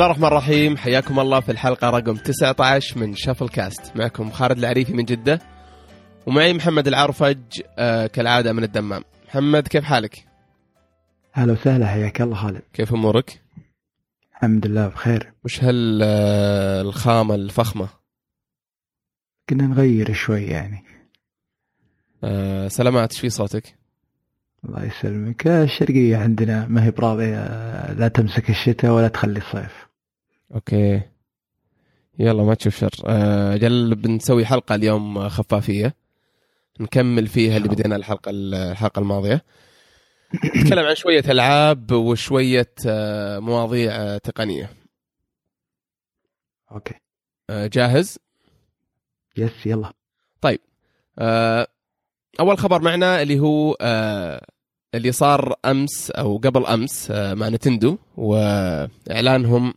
بسم الله الرحمن الرحيم حياكم الله في الحلقة رقم 19 من شفل كاست معكم خالد العريفي من جدة ومعي محمد العرفج آه كالعادة من الدمام محمد كيف حالك؟ هلا وسهلا حياك الله خالد كيف أمورك؟ الحمد لله بخير وش هالخامة الفخمة؟ كنا نغير شوي يعني آه سلامات في صوتك؟ الله يسلمك الشرقية عندنا ما هي براضية لا تمسك الشتاء ولا تخلي الصيف okay. يلا ما تشوف شر. آه جل بنسوي حلقة اليوم خفافية. نكمل فيها اللي بدينا الحلقة الحلقة الماضية. نتكلم عن شوية ألعاب وشوية آه مواضيع آه تقنية. okay. آه جاهز؟ yes يلا. طيب. آه أول خبر معنا اللي هو آه اللي صار أمس أو قبل أمس آه مع نتندو وإعلانهم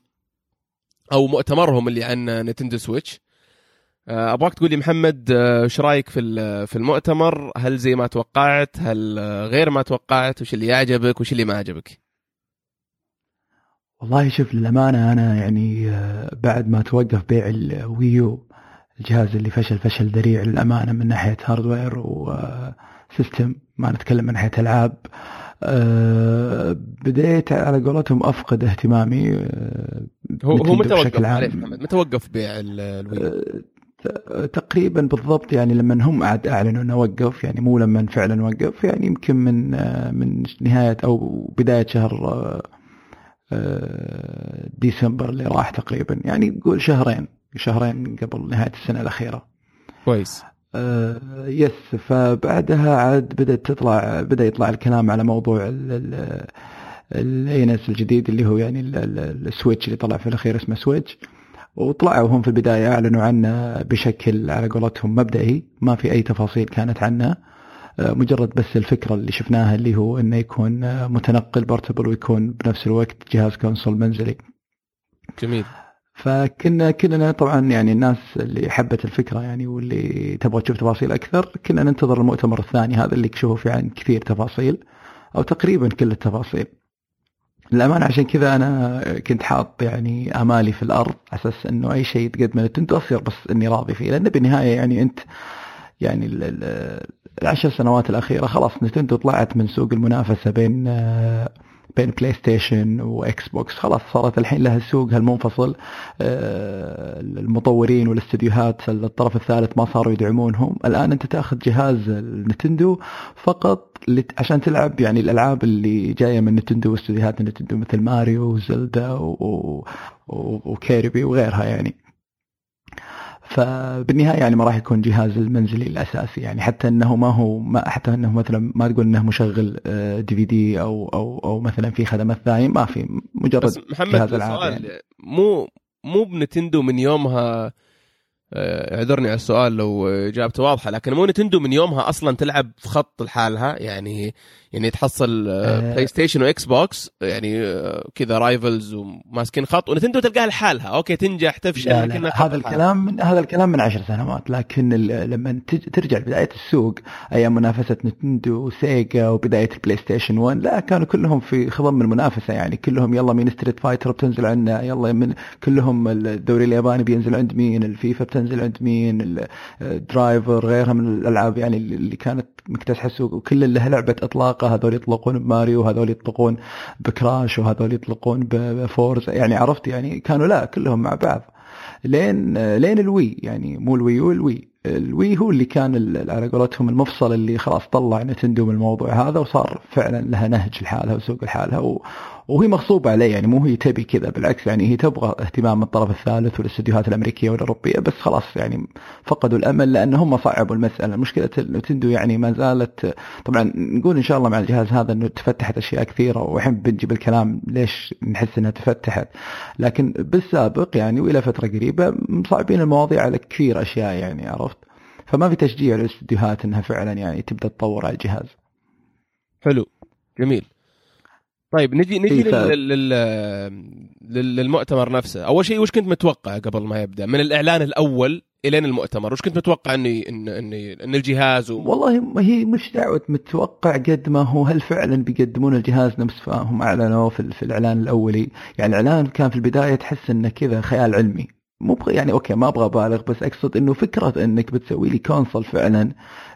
أو مؤتمرهم اللي عن نتندو سويتش. آه أبغاك تقول لي محمد إيش آه رأيك في في المؤتمر؟ هل زي ما توقعت؟ هل غير ما توقعت؟ وش اللي يعجبك؟ وش اللي ما عجبك؟ والله شوف للأمانة أنا يعني بعد ما توقف بيع الويو الجهاز اللي فشل فشل ذريع للأمانة من ناحية hardware و system ما نتكلم من ناحية ألعاب. أه بديت على قولتهم أفقد اهتمامي أه هو هو متى وقف عليه محمد متى وقف بيع أه تقريبا بالضبط يعني لما هم عاد أعلنوا إنه وقف يعني مو لما فعلا وقف يعني يمكن من من نهاية أو بداية شهر ديسمبر اللي راح تقريبا يعني قول شهرين شهرين قبل نهاية السنة الأخيرة. كويس. آه yes فبعدها عاد بدأت تطلع بدأ يطلع الكلام على موضوع ال NX الجديد اللي هو يعني السويتش اللي طلع في الأخير اسمه سويتش. وطلعوا هم في البداية أعلنوا عنه بشكل على قولتهم مبدئي ما في أي تفاصيل كانت عنه. مجرد بس الفكرة اللي شفناها اللي هو إنه يكون متنقل portable ويكون بنفس الوقت جهاز console منزلي. جميل. فكنا كلنا طبعا يعني الناس اللي حبت الفكرة يعني واللي تبغى تشوف تفاصيل أكثر كنا ننتظر المؤتمر الثاني هذا اللي تشوفوا فيه عن كثير تفاصيل أو تقريبا كل التفاصيل. للأمانة عشان كذا أنا كنت حاط يعني آمالي في الأرض على أساس إنه أي شيء يتقدم نتندو اصير بس إني راضي فيه لأن بالنهاية يعني أنت يعني العشر سنوات الأخيرة خلاص نتندو طلعت من سوق المنافسة بين بين بلاي ستيشن واكس بوكس خلاص صارت الحين لها سوق المنفصل المطورين والاستديوهات الطرف الثالث ما صاروا يدعمونهم. الآن أنت تأخذ جهاز النتندو فقط عشان تلعب يعني الألعاب اللي جاية من نتندو واستديوهات نتندو مثل ماريو وزلدا وكيربي وغيرها يعني. فبالنهايه يعني ما راح يكون جهاز المنزلي الأساسي يعني حتى إنه ما هو ما حتى إنه مثلا ما تقول إنه مشغل DVD أو أو أو مثلا في خدمات ثانية ما في مجرد بس محمد جهاز العاب يعني. مو مو بنتندو من يومها اعذرني على السؤال لو إجابته واضحة لكن مو نتندو من يومها أصلا تلعب في خط لحالها يعني يعني تحصل بلاي ستيشن واكس بوكس يعني كذا rivals وماسكين خط ونتندو تلقاها لحالها. okay تنجح تفشل لا لا لا هذا الكلام من هذا الكلام من عشر سنوات لكن لما ترجع لبداية السوق أيام منافسة نتندو وسيجا وبداية البلاي ستيشن 1 لا كانوا كلهم في خضم المنافسة يعني كلهم يلا مين ستريت فايتر بتنزل عندنا يلا من كلهم الدوري الياباني بينزل عند مين الفيفا بتنزل عند مين الدرايفر غيرها من الألعاب يعني اللي كانت مكتسحه السوق وكل اللي لعبه اطلاق هذول يطلقون بماريو وهذول يطلقون بكراش وهذول يطلقون بفورز يعني عرفت؟ يعني كانوا لا كلهم مع بعض. لين لين الوي يعني مو الوي الوي. الوي هو اللي كان على قولتهم المفصل اللي خلاص طلع Nintendo من الموضوع هذا وصار فعلا لها نهج لحالها وسوق لحالها. وهي مغصوبة عليه يعني مو هي تبي كذا بالعكس يعني هي تبغى اهتمام من الطرف الثالث والاستديوهات الأمريكية والأوروبية بس خلاص يعني فقدوا الأمل لأن هم صعبوا المسألة. مشكله Nintendo يعني ما زالت طبعا نقول إن شاء الله مع الجهاز هذا إنه تفتحت أشياء كثيرة والحين بنجيب الكلام ليش نحس إنها تفتحت. لكن بالسابق يعني وإلى فترة قريبة مصعبين المواضيع على كثير أشياء يعني عرفت؟ فما في تشجيع للاستديوهات إنها فعلا يعني تبدأ تطور على الجهاز. حلو. جميل. طيب نجي نجي. لل... لل... للمؤتمر نفسه. أول شيء وش كنت متوقع قبل ما يبدأ؟ من الإعلان الأول إلين المؤتمر وش كنت متوقع انه ان ان, إن الجهاز و... والله ما هي مش دعوة متوقع قد ما هو هل فعلا بيقدمون الجهاز نفس ما هم اعلنوا في, في الإعلان الأولي؟ يعني الإعلان كان في البداية تحس إنه كذا خيال علمي. مو يعني okay ما أبغى أبالغ بس أقصد إنه فكرة إنك بتسوي لي console فعلا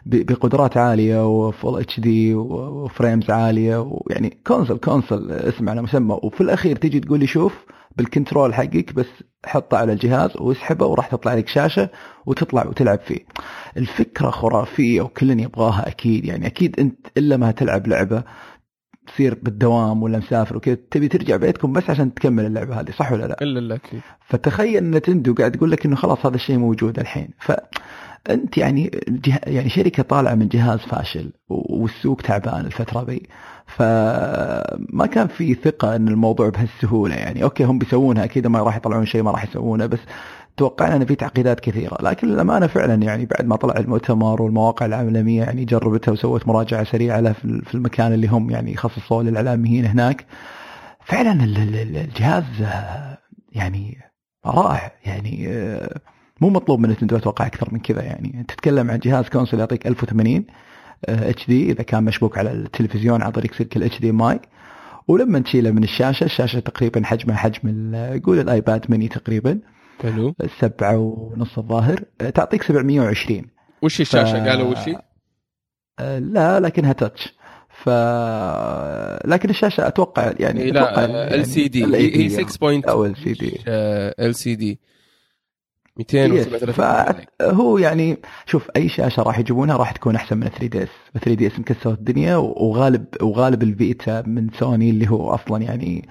بقدرات عالية و full HD و frames عالية ويعني console console اسم على مسمى وفي الأخير تيجي تقول لي شوف بال control حقك بس حطه على الجهاز واسحبه وراح تطلع لك شاشة وتطلع وتلعب فيه. الفكرة خرافية وكل يبغاها أكيد يعني أكيد أنت إلا ما تلعب لعبة تصير بالدوام ولا مسافر وكذا تبي ترجع بيتكم بس عشان تكمل اللعبة هذه صح ولا لا؟ إلا لا فتخيل إن نتندو قاعد تقول لك إنه خلاص هذا الشيء موجود الحين. ف أنت يعني جه... يعني شركة طالعة من جهاز فاشل والسوق تعبان الفترة ذي. فما كان في ثقة إن الموضوع بهالسهولة يعني. أوكي هم بيسوونها أكيد ما راح يطلعون شيء ما راح يسوونه بس توقعنا إن في تعقيدات كثيرة لكن الامانه فعلا يعني بعد ما طلع المؤتمر والمواقع العالمية يعني جربتها وسوت مراجعة سريعة له في المكان اللي هم يعني خصصوه للإعلاميين هناك فعلا الجهاز يعني رائع يعني مو مطلوب من Nintendo أتوقع أكثر من كذا يعني. تتكلم عن جهاز console يعطيك 1080 HD إذا كان مشبوك على التلفزيون عن طريق سلك ال HDMI ولما تشيله من الشاشة الشاشة تقريبا حجمها حجم قول ال iPad mini تقريبا. حلو. سبعة ونص الظاهر. تعطيك 720 وش الشاشة؟ ف... قالوا وش آه، لا لكنها touch ف لكن الشاشة أتوقع يعني إيه لا LCD هي 6. أو ال سي دي ال سي دي 237 فهو يعني شوف أي شاشة راح يجيبونها راح تكون أحسن من 3 دي اس 3 دي اس مكسرت الدنيا وغالب وغالب ال Vita من سوني اللي هو أصلا يعني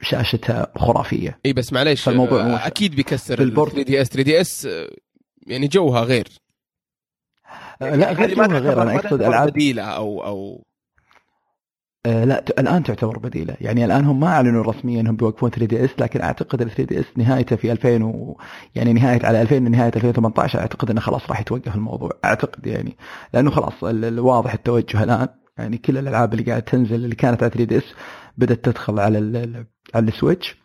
شاشتها خرافية. إي بس معليش الموضوع أكيد بيكسر 3 دي إس. 3 دي إس يعني جوها غير. لا غير جوها غير. أنا أقصد العاب بديلة أو أو آه، لا الآن تعتبر بديلة. يعني الآن هم ما أعلنوا رسميا انهم بيوقفون 3DS لكن أعتقد ال 3DS نهايته في 2000 و... يعني نهاية على 2000 نهاية 2018 أعتقد إنه خلاص راح يتوقف الموضوع. أعتقد يعني لأنه خلاص الواضح التوجه الآن. يعني كل الألعاب اللي قاعدة تنزل اللي كانت على 3DS بدأت تدخل على ال... على ال Switch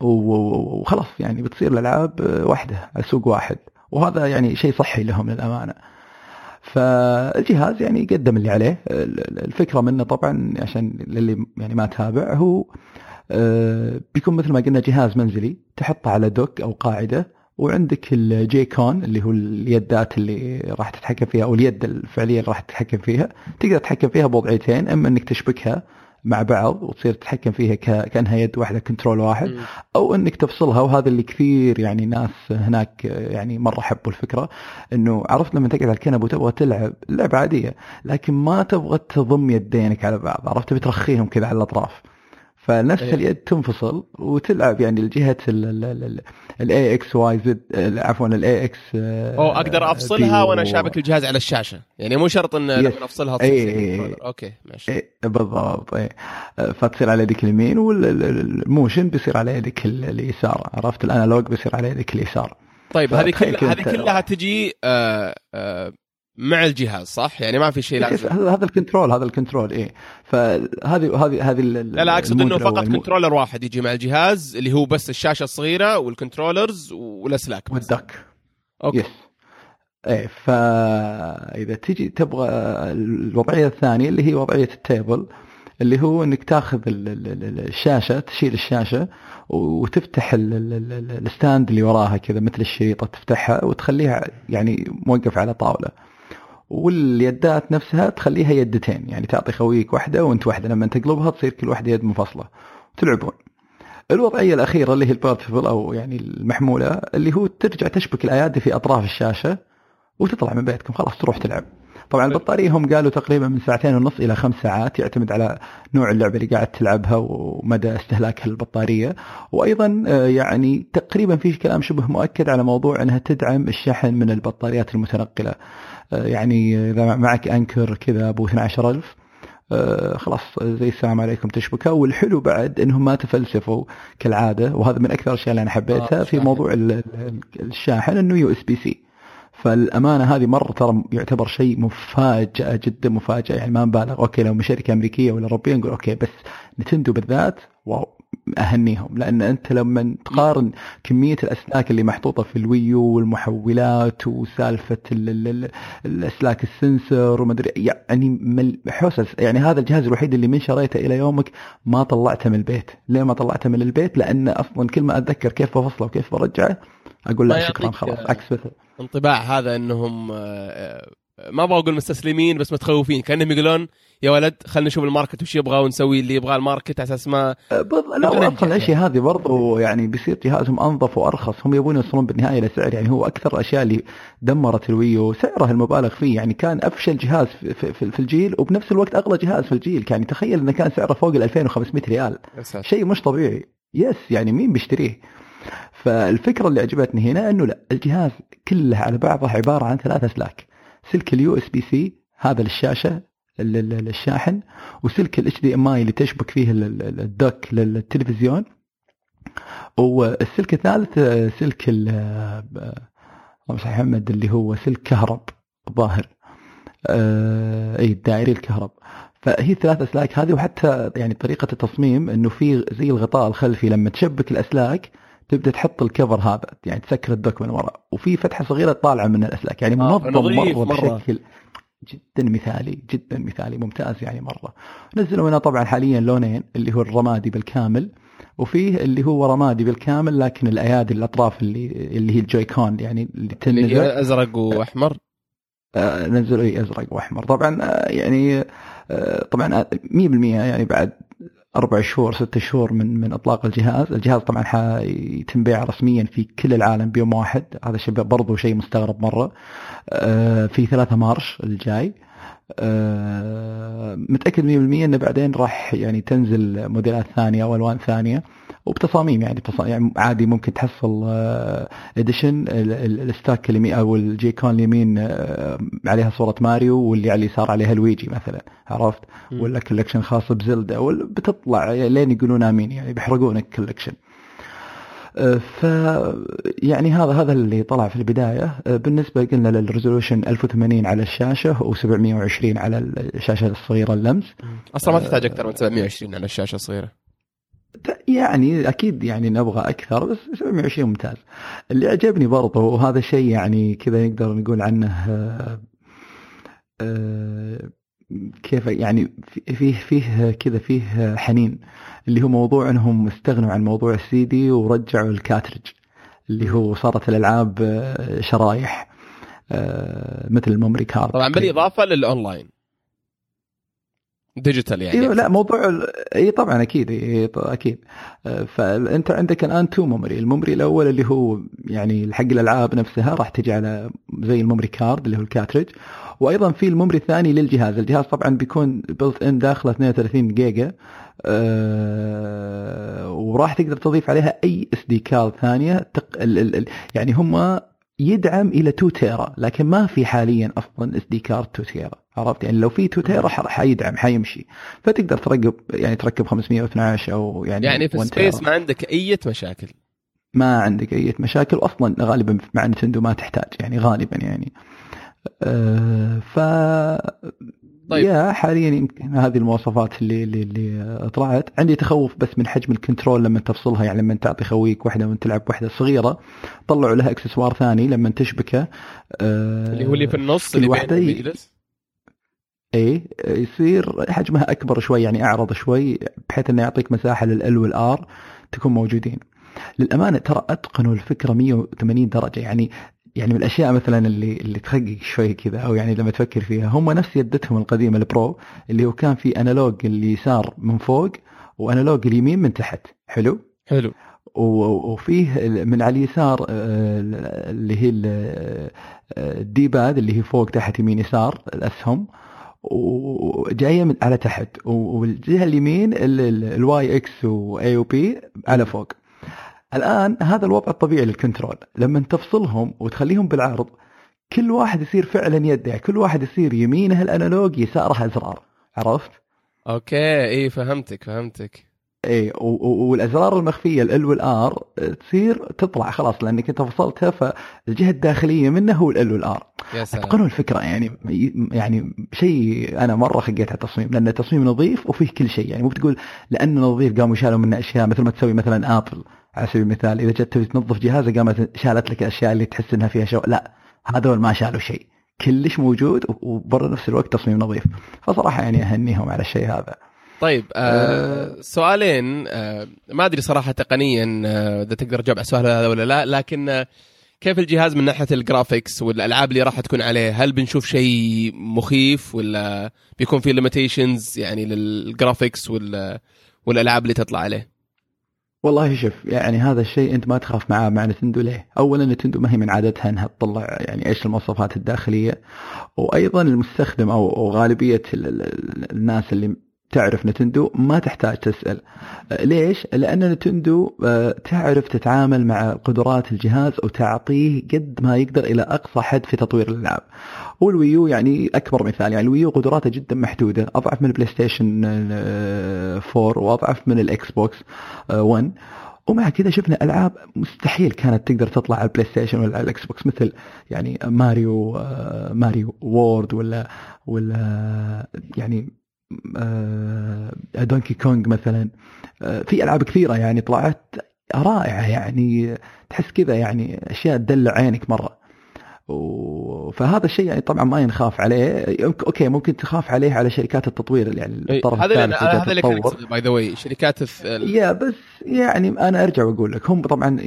وخلاص يعني بتصير الألعاب واحدة على سوق واحد. وهذا يعني شيء صحي لهم للأمانة. فالجهاز يعني قدم اللي عليه. الفكرة منه طبعا عشان للي يعني ما تابع هو آه، بيكون مثل ما قلنا جهاز منزلي تحطه على dock أو قاعدة وعندك ال Joy-Con اللي هو اليدات اللي راح تتحكم فيها أو اليد الفعلية اللي راح تتحكم فيها. تقدر تتحكم فيها بوضعيتين إما إنك تشبكها مع بعض وتصير تتحكم فيها كأنها يد واحدة control واحد. م. أو إنك تفصلها وهذا اللي كثير يعني ناس هناك يعني مرة حبوا الفكرة. إنه عرفت لما تقعد على الكنب وتبغى تلعب لعبة عادية لكن ما تبغى تضم يدينك على بعض. عرفت؟ بترخيهم كذا على الأطراف. فنفس أيه. اليد تنفصل وتلعب يعني الجهة الاي إكس واي زد عفوا الاي إكس أو أقدر أفصلها وأنا شابك الجهاز على الشاشة. يعني مو شرط إن لما أفصلها تصير أي okay ماشي. أي بالضبط اي فتصير على يدك اليمين وال motion بيصير على يدك اليسار عرفت؟ ال analog بيصير على يدك اليسار. طيب هذه كلها هذه كلها تجي آه آه مع الجهاز صح؟ يعني ما في شيء لازم. هذا ال control هذا ال control إيه. فهذه هذه هذه لا لا أقصد إنه فقط controller واحد يجي مع الجهاز اللي هو بس الشاشة الصغيرة وال controllers والأسلاك وال dock. okay. yes إيه فاذا تجي تبغى الوضعية الثانية اللي هي وضعية ال table اللي هو إنك تاخذ الشاشة تشيل الشاشة وتفتح ال stand اللي وراها كذا مثل الشريطة تفتحها وتخليها يعني موقف على طاولة. واليدات نفسها تخليها يدتين يعني تعطي خويك واحدة وانت واحدة لما تقلبها تصير كل واحدة يد منفصلة وتلعبون. الوضعية الأخيرة اللي هي ال portable أو يعني المحمولة اللي هو ترجع تشبك الأيادي في أطراف الشاشة وتطلع من بيتكم خلاص تروح تلعب. طبعا البطارية هم قالوا تقريبا من ساعتين ونص إلى خمس ساعات يعتمد على نوع اللعبة اللي قاعد تلعبها ومدى استهلاكها للبطاريه وأيضا آه، يعني تقريبا في كلام شبه مؤكد على موضوع إنها تدعم الشحن من البطاريات المتنقلة. آه، يعني إذا معك أنكر كذا أبو 12000 آه خلاص زي السلام عليكم تشبكة. والحلو بعد إنهم ما تفلسفوا كالعادة وهذا من أكثر الأشياء اللي أنا حبيتها في موضوع الشاحن إنه USB-C. فالأمانة هذه مرة ترى يعتبر شيء مفاجأة جدا مفاجأة يعني ما نبالغ. okay لو شركه أمريكية ولا أوروبية نقول okay بس Nintendo بالذات wow أهنيهم. لأن أنت لما تقارن كمية الأسلاك اللي محطوطة في ال Wii U والمحولات وسالفة ال- ال- ال- الأسلاك ال sensor ومدري يعني مل- حوسه يعني هذا الجهاز الوحيد اللي من شريته إلى يومك ما طلعته من البيت. ليه ما طلعته من البيت؟ لأن أصلا كل ما أتذكر كيف بفصله وكيف برجعه أقول لا شكرا خلاص عكس مثل انطباع هذا إنهم آه، آه، ما أبغى أقول مستسلمين بس متخوفين. كأنهم يقولون يا ولد خلينا نشوف ال market وش يبغى ونسوي اللي يبغى ال market على أساس ما بض... لا أصلا الأشياء هذه برضو يعني بيصير جهازهم أنظف وأرخص. هم يبون يوصلون بالنهاية لسعر يعني هو أكثر الأشياء اللي دمرت ال Wii U. سعره المبالغ فيه يعني كان أفشل جهاز في, في, في الجيل وبنفس الوقت أغلى جهاز في الجيل. يعني تخيل انه كان سعره فوق ال 2500 ريال. شيء مش طبيعي. yes يعني مين بيشتريه؟ فالفكرة اللي عجبتني هنا إنه لا الجهاز كله على بعضه عبارة عن ثلاث اسلاك سلك ال USB-C هذا للشاشة الشاحن وسلك ال HDMI اللي تشبك فيه ال- ال- ال dock للتلفزيون. والسلك الثالث سلك آه، محمد اللي هو سلك كهرب ظاهر. آه، إي الدائري الكهرب. فهي ثلاث اسلاك هذه وحتى يعني طريقة التصميم إنه في زي الغطاء الخلفي لما تشبك الأسلاك تبدأ تحط الكفر هذا يعني تسكر الدوك من وراء. وفي فتحة صغيرة طالعه من الأسلاك. يعني آه، منظم نظيف مرة. بشكل جدا مثالي جدا مثالي ممتاز يعني مرة. نزلوا منها طبعا حاليا لونين اللي هو الرمادي بالكامل وفيه اللي هو رمادي بالكامل لكن الأيادي الأطراف اللي اللي هي الجويكون يعني اللي اللي تنزل. هي أزرق وأحمر؟ آه، نزلوا اي أزرق وأحمر. طبعا آه، يعني آه، طبعا آه، 100% يعني بعد أربع شهور ست شهور من من إطلاق الجهاز، الجهاز طبعا حيتم بيعه رسميا في كل العالم بيوم واحد، هذا شيء برضو شيء مستغرب مرة. آه، في 3 مارش الجاي. آه، متأكد 100% إنه بعدين راح يعني تنزل موديلات ثانية والوان ثانية وبتصاميم يعني يعني عادي ممكن تحصل edition ال stick اليمين أو ال Joy-Con اليمين آه، عليها صورة ماريو واللي على اليسار عليها لويجي مثلا عرفت. ولا collection خاص بزلدا بتطلع لين يقولون آمين يعني بيحرقونك collection ف يعني هذا هذا اللي طلع في البداية. آه، بالنسبة قلنا لل resolution 1080 على الشاشة و720 على الشاشة الصغيرة اللمس. أصلا ما تحتاج أكثر من 720 على الشاشة الصغيرة. يعني أكيد يعني نبغى أكثر بس 720 ممتاز. اللي عجبني برضه وهذا شيء يعني كذا نقدر نقول عنه آه، كيف يعني في- فيه فيه كذا فيه حنين اللي هو موضوع إنهم استغنوا عن موضوع السي دي ورجعوا ال cartridge اللي هو صارت الألعاب آه، شرايح آه، مثل ال memory card. طبعا بالإضافة للأونلاين. digital يعني. أيوه لا موضوع اي طبعا أكيد اي ط- أكيد. آه، فانت عندك الآن two memory. ال memory الأول اللي هو يعني حق الألعاب نفسها راح تجي على زي ال memory card اللي هو ال cartridge. وأيضا في ال memory الثاني للجهاز. الجهاز طبعا بيكون built in داخله 32 جيجا. آه، وراح تقدر تضيف عليها أي SD card ثانية. يعني هم يدعم إلى 2 tera لكن ما في حاليا أصلا SD card 2 tera عرفت؟ يعني لو في 2 tera حيدعم حيمشي. فتقدر تركب يعني تركب 512 أو يعني يعني في 1 tera. space ما عندك أي مشاكل. ما عندك أي مشاكل واصلا غالبا مع نتندو ما تحتاج يعني غالبا يعني. آه ف طيب. يا حاليا يمكن هذه المواصفات اللي اللي, اللي طلعت عندي تخوف بس من حجم ال control لما تفصلها يعني لما تعطي خويك واحدة وانت تلعب واحدة صغيرة طلعوا لها accessoire ثاني لما تشبكه آه اللي هو اللي في النص اللي يجلس اي يصير حجمها أكبر شوي يعني أعرض شوي بحيث إنه يعطيك مساحة للأل والآر تكون موجودين. للأمانة ترى أتقنوا الفكرة 180 درجة يعني يعني من الأشياء مثلا اللي اللي تخقق شوي كذا أو يعني لما تفكر فيها هم نفس يدتهم القديمة البرو اللي هو كان في أنالوج اليسار من فوق وأنالوج اليمين من تحت. حلو؟ حلو. وفيه من على اليسار آه، اللي هي آه، ال D-pad اللي هي فوق تحت يمين يسار الأسهم. وجايه من على تحت. والجهة اليمين ال Y X Y أو B على فوق. الآن هذا الوضع الطبيعي لل control. لما تفصلهم وتخليهم بالعرض كل واحد يصير فعلا يد يعني كل واحد يصير يمينه ال analog يساره ازرار عرفت؟ okay إي فهمتك فهمتك. إي والأزرار المخفية ال L وال R تصير تطلع خلاص لأنك أنت فصلتها فالجهة الداخلية منه هو ال L وال R اتقنوا الفكرة يعني يعني شيء أنا مرة خقيت على التصميم لأن التصميم نظيف وفيه كل شيء. يعني مو بتقول لأنه نظيف قاموا شالوا منه أشياء مثل ما تسوي مثلا ابل على سبيل المثال إذا جت تبي تنظف جهازه قامت شالت لك الأشياء اللي تحس إنها فيها شو لا هذول ما شالوا شيء. كل شيء موجود وب نفس الوقت تصميم نظيف. فصراحة يعني أهنيهم على الشيء هذا. طيب آه سؤالين آه ما أدري صراحة تقنيا آه، إذا تقدر تجاوب على السؤال هذا ولا لا لكن آه كيف الجهاز من ناحية ال graphics والألعاب اللي راح تكون عليه؟ هل بنشوف شيء مخيف ولا بيكون في limitations يعني لل graphics والألعاب اللي تطلع عليه؟ والله شوف يعني هذا الشيء أنت ما تخاف معاه مع نتندو ليه؟ اولا نتندو ما هي من عادتها إنها تطلع يعني إيش المواصفات الداخلية وأيضا المستخدم أو غالبية الناس اللي تعرف نتندو؟ ما تحتاج تسأل. ليش؟ لأن نتندو آه، تعرف تتعامل مع قدرات الجهاز وتعطيه قد ما يقدر إلى أقصى حد في تطوير الألعاب والويو يعني أكبر مثال. يعني الويو قدراته جدا محدودة. أضعف من البلاي ستيشن 4 وأضعف من الإكس بوكس 1 ومع كذا شفنا ألعاب مستحيل كانت تقدر تطلع على البلاي ستيشن ولا على الاكس بوكس مثل يعني ماريو آه، ماريو وورلد ولا ولا يعني دونكي آه، كونغ مثلا. آه، في ألعاب كثيرة يعني طلعت رائعة يعني تحس كذا يعني أشياء تدلع عينك مرة. فهذا الشيء يعني طبعا ما ينخاف عليه. okay ممكن تخاف عليه على شركات التطوير يعني الطرف هذا الثالث هذا اللي كان by the way شركات يا بس يعني أنا أرجع وأقول لك هم طبعا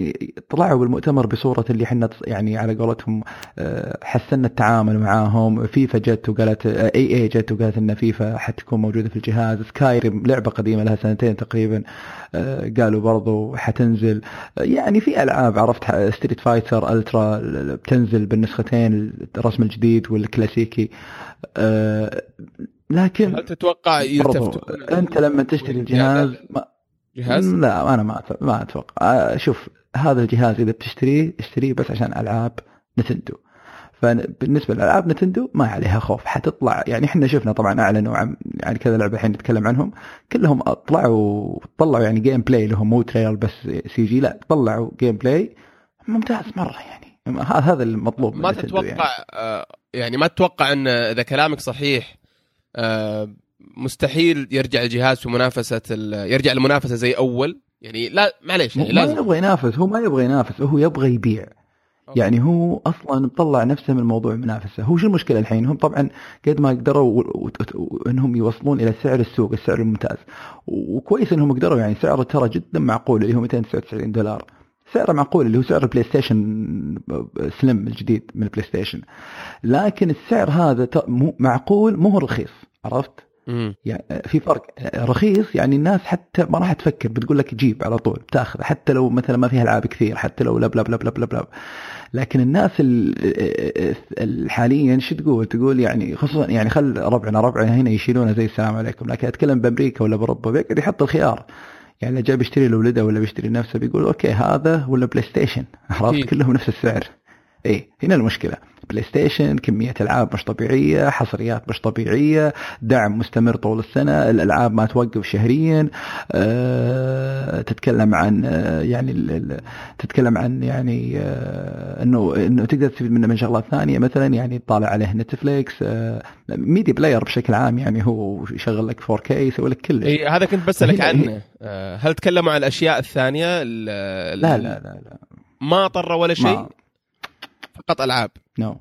طلعوا بالمؤتمر بصورة اللي إحنا يعني على قولتهم آه، حسنا التعامل معاهم. فيفا جت وقالت EA EA جت وقالت إن فيفا حتكون موجودة في الجهاز. سكايريم لعبة قديمة لها سنتين تقريبا آه، قالوا برضو حتنزل. يعني في ألعاب عرفت ستريت فايتر الترا بتنزل بالنسختين الرسم الجديد والكلاسيكي. آه، لكن هل تتوقع أنت لما تشتري الجهاز ما جهاز؟ لا أنا ما ما أتوقع. آه، شوف هذا الجهاز إذا بتشتريه اشتريه بس عشان ألعاب نتندو. فبالنسبه للألعاب نتندو ما عليها خوف حتطلع. يعني إحنا شفنا طبعا أعلنوا عن يعني كذا لعبة الحين نتكلم عنهم. كلهم طلعوا طلعوا يعني gameplay لهم مو trailer بس CG لا طلعوا gameplay ممتاز مرة يعني. هذا المطلوب ما تتوقع يعني. آه يعني ما تتوقع أن إذا كلامك صحيح آه مستحيل يرجع الجهاز في منافسة يرجع المنافسه زي أول؟ يعني لا معليش يعني لازم ما يبغى ينافس هو ما يبغى ينافس هو يبغى يبيع. يعني هو أصلا مطلع نفسه من موضوع المنافسة. هو شو المشكلة الحين؟ هم طبعا قد ما قدروا إنهم يوصلون إلى سعر السوق السعر الممتاز. وكويس إنهم قدروا يعني سعره ترى جدا معقول اللي هو 299 دولار. سعره معقول اللي هو سعر البلاي ستيشن سليم الجديد من البلاي ستيشن لكن السعر هذا معقول مو رخيص عرفت؟ يعني في فرق رخيص يعني الناس حتى ما راح تفكر بتقول لك جيب على طول تاخذ حتى لو مثلا ما فيها ألعاب كثير حتى لو لب لب لب لب لب, لب. لكن الناس حاليا شو تقول؟ تقول يعني خصوصا يعني خل ربعنا ربعنا هنا يشيلونه زي السلام عليكم لكن أتكلم بأمريكا ولا بأوروبا بيقعد يحط الخيار يعني جاي بيشتري لولده ولا بيشتري نفسه بيقول okay هذا ولا PlayStation عرفت كلهم نفس السعر. اي هنا المشكلة. PlayStation كمية ألعاب مش طبيعية حصريات مش طبيعية دعم مستمر طول السنة الألعاب ما توقف شهريا. أه تتكلم عن أه يعني تتكلم عن يعني أه إنه إنه تقدر تستفيد منه من شغلات ثانية مثلا يعني تطالع عليه Netflix أه media player بشكل عام يعني هو يشغل لك 4K يسوي لك كل اي هذا كنت بسألك عنه. آه، هل تكلموا عن الأشياء الثانية؟ لا لا لا لا. ما طر ولا شيء؟ فقط ألعاب no no.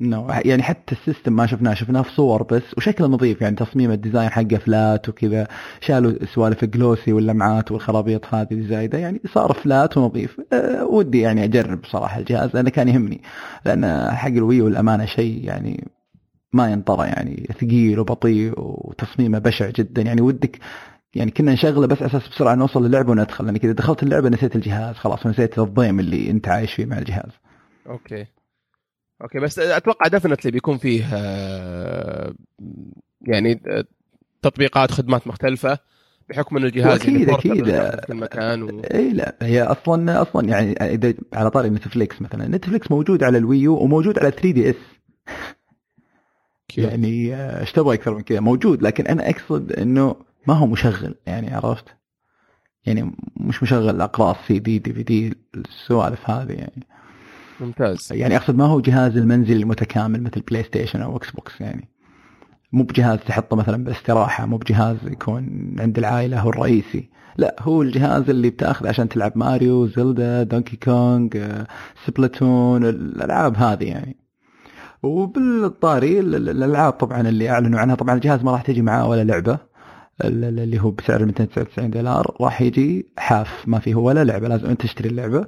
no no. يعني حتى ال system ما شفناه شفناه في صور بس وشكله نظيف يعني تصميم ال design حقه flat وكذا شالوا سوالف glossy واللمعات والخرابيط هذه الزايدة يعني صار flat ونظيف أه ودي يعني أجرب صراحة الجهاز لأنه كان يهمني لأن حق ال Wii U الأمانة شيء يعني ما ينطرى يعني ثقيل وبطيء وتصميمه بشع جدا يعني ودك يعني كنا نشغله بس أساس بسرعة نوصل للعبة وندخل لأن كذا دخلت اللعبة نسيت الجهاز خلاص نسيت الضيم اللي أنت عايش فيه مع الجهاز. okay okay بس أتوقع definitely بيكون فيه آه، يعني تطبيقات خدمات مختلفة بحكم إنه الجهاز أكيد يعني أكيد. في المكان و... إي لا هي أصلا أصلا يعني إذا على طاري Netflix مثلا. Netflix موجود على ال Wii U وموجود على 3DS يعني آه، إيش تبغى أكثر من كذا؟ موجود لكن أنا أقصد إنه ما هو مشغل يعني عرفت؟ يعني مش مشغل أقراص CD DVD السوالف هذه يعني. ممتاز. يعني أقصد ما هو جهاز المنزل المتكامل مثل PlayStation أو Xbox يعني. مو بجهاز تحطه مثلا بالاستراحه مو بجهاز يكون عند العائلة هو الرئيسي. لا هو الجهاز اللي بتاخذه عشان تلعب Mario Zelda Donkey Kong آه، Splatoon الألعاب هذه يعني. وبالطاري الألعاب طبعا اللي أعلنوا عنها طبعا الجهاز ما راح تجي معاه ولا لعبة. اللي هو بسعر 299 دولار راح يجي حاف. ما فيه ولا لعبة لازم أنت تشتري اللعبة.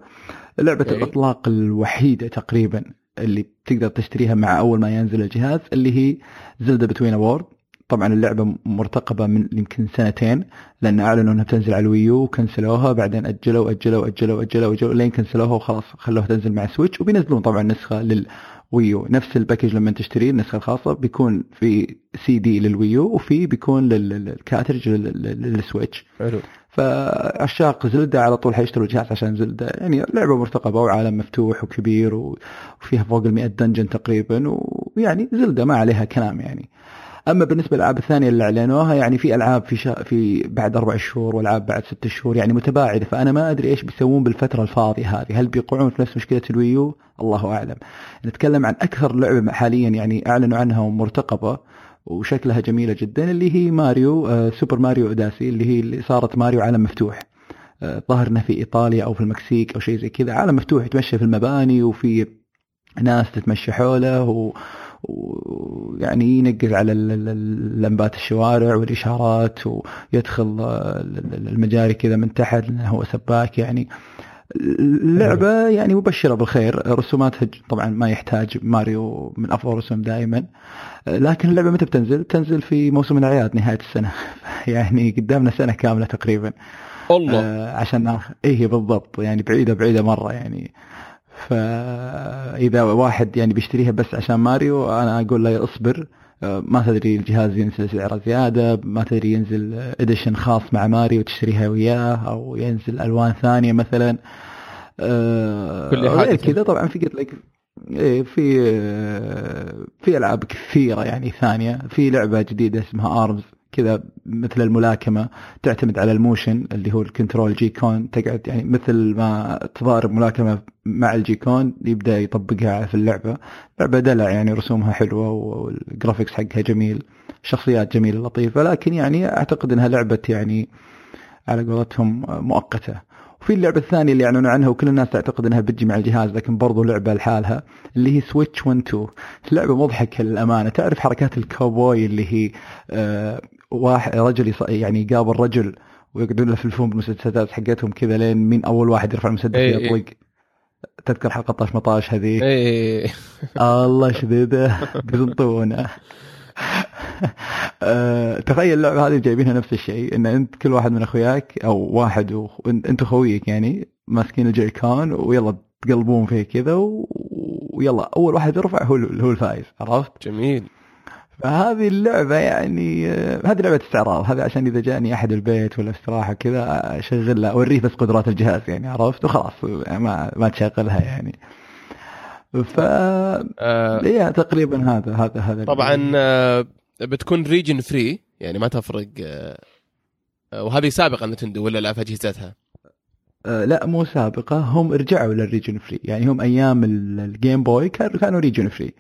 لعبة okay. الإطلاق الوحيدة تقريبا اللي تقدر تشتريها مع أول ما ينزل الجهاز اللي هي Zelda Breath of the Wild طبعا اللعبة مرتقبة من يمكن سنتين لأن أعلنوا إنها بتنزل على ال Wii U وكنسلوها بعدين أجلوا أجلوا أجلوا أجلوا أجلوا لين كنسلوها وخلاص خلوها تنزل مع Switch. وبينزلون طبعا نسخة لل Wii U نفس ال package لما تشتريه النسخة الخاصة بيكون في CD لل Wii U وفي بيكون لل cartridge لل Switch. حلو. فعشاق Zelda على طول حيشتروا الجهاز عشان Zelda. يعني لعبة مرتقبة وعالم مفتوح وكبير وفيها فوق ال 100 dungeon تقريبا ويعني Zelda ما عليها كلام يعني. أما بالنسبة للألعاب الثانية اللي أعلنوها يعني في ألعاب في شا... في بعد أربع شهور والعاب بعد ست شهور يعني متباعدة فأنا ما أدري إيش بيسوون بالفترة الفاضية هذه. هل بيقعون في نفس مشكلة ال Wii U؟ الله أعلم. نتكلم عن أكثر لعبة حاليا يعني أعلنوا عنها ومرتقبة وشكلها جميلة جدا اللي هي ماريو آه Super Mario Odyssey اللي هي اللي صارت ماريو عالم مفتوح. آه ظاهر انها في إيطاليا أو في المكسيك أو شيء زي كذا عالم مفتوح يتمشى في المباني وفي ناس تتمشى حوله و ويعني ينقز على لمبات الشوارع والإشارات ويدخل ال- ال- المجاري كذا من تحت لأنه هو سباك. يعني اللعبه يعني مبشرة بالخير. رسوماتها طبعا ما يحتاج ماريو من أفضل الرسوم دائما. لكن اللعبة متى بتنزل؟ تنزل في موسم الأعياد نهاية السنة. يعني قدامنا سنة كاملة تقريبا. الله. آه، عشان. إيه بالضبط. يعني بعيدة بعيدة مرة. يعني فإذا واحد يعني بيشتريها بس عشان ماريو أنا أقول له اصبر. ما تدري الجهاز ينزل سعره زيادة ما تدري ينزل edition خاص مع ماريو تشتريها وياه أو ينزل ألوان ثانية مثلا. آه، كل غير. كذا طبعا في قلت لك إيه في آه، في ألعاب كثيرة يعني ثانية. في لعبة جديدة اسمها Arms كذا مثل الملاكمة تعتمد على ال motion اللي هو ال control Joy-Con تقعد يعني مثل ما تضارب ملاكمة مع ال Joy-Con يبدأ يطبقها في اللعبة. لعبة دلع يعني رسومها حلوة وال graphics حقها جميل شخصيات جميلة لطيفة لكن يعني أعتقد إنها لعبة يعني على قولتهم مؤقتة. وفي اللعبة الثانية اللي يعلنون عنها وكل الناس تعتقد إنها بتجي مع الجهاز لكن برضو لعبة لحالها اللي هي سويتش 1 2 لعبة مضحكة للأمانة. تعرف حركات الكاوبوي اللي هي آه واحد رجل يعني يقابل رجل ويقعدون يلفلفون بالمسدسات حقتهم كذا لين مين أول واحد يرفع المسدس إيه، إيه. يطلق تذكر حلقة طاش مطاش هذه؟ إيه. الله شديده. قزنطونه آه، تخيل اللعبة هذه جايبينها نفس الشيء إن أنت كل واحد من أخوياك أو واحد وخ- أنت خويك يعني ماسكين الجيكون ويلا تقلبون فيه كذا و... ويلا أول واحد يرفع هو هو الفايز عرفت؟ جميل. فهذه اللعبة يعني آه، هذه لعبة استعراض. هذا عشان إذا جاني أحد البيت ولا استراحة كذا اشغل له اوريه بس قدرات الجهاز يعني عرفت؟ وخلاص ما ما تشغلها يعني. ف آه إيه تقريبا هذا هذا هذا طبعا آه بتكون region free يعني ما تفرق آه آه، وهذه سابقا Nintendo ولا لا؟ في أجهزتها؟ آه لا مو سابقة. هم رجعوا لل region free يعني هم أيام ال- ال Game Boy كانوا كانوا region free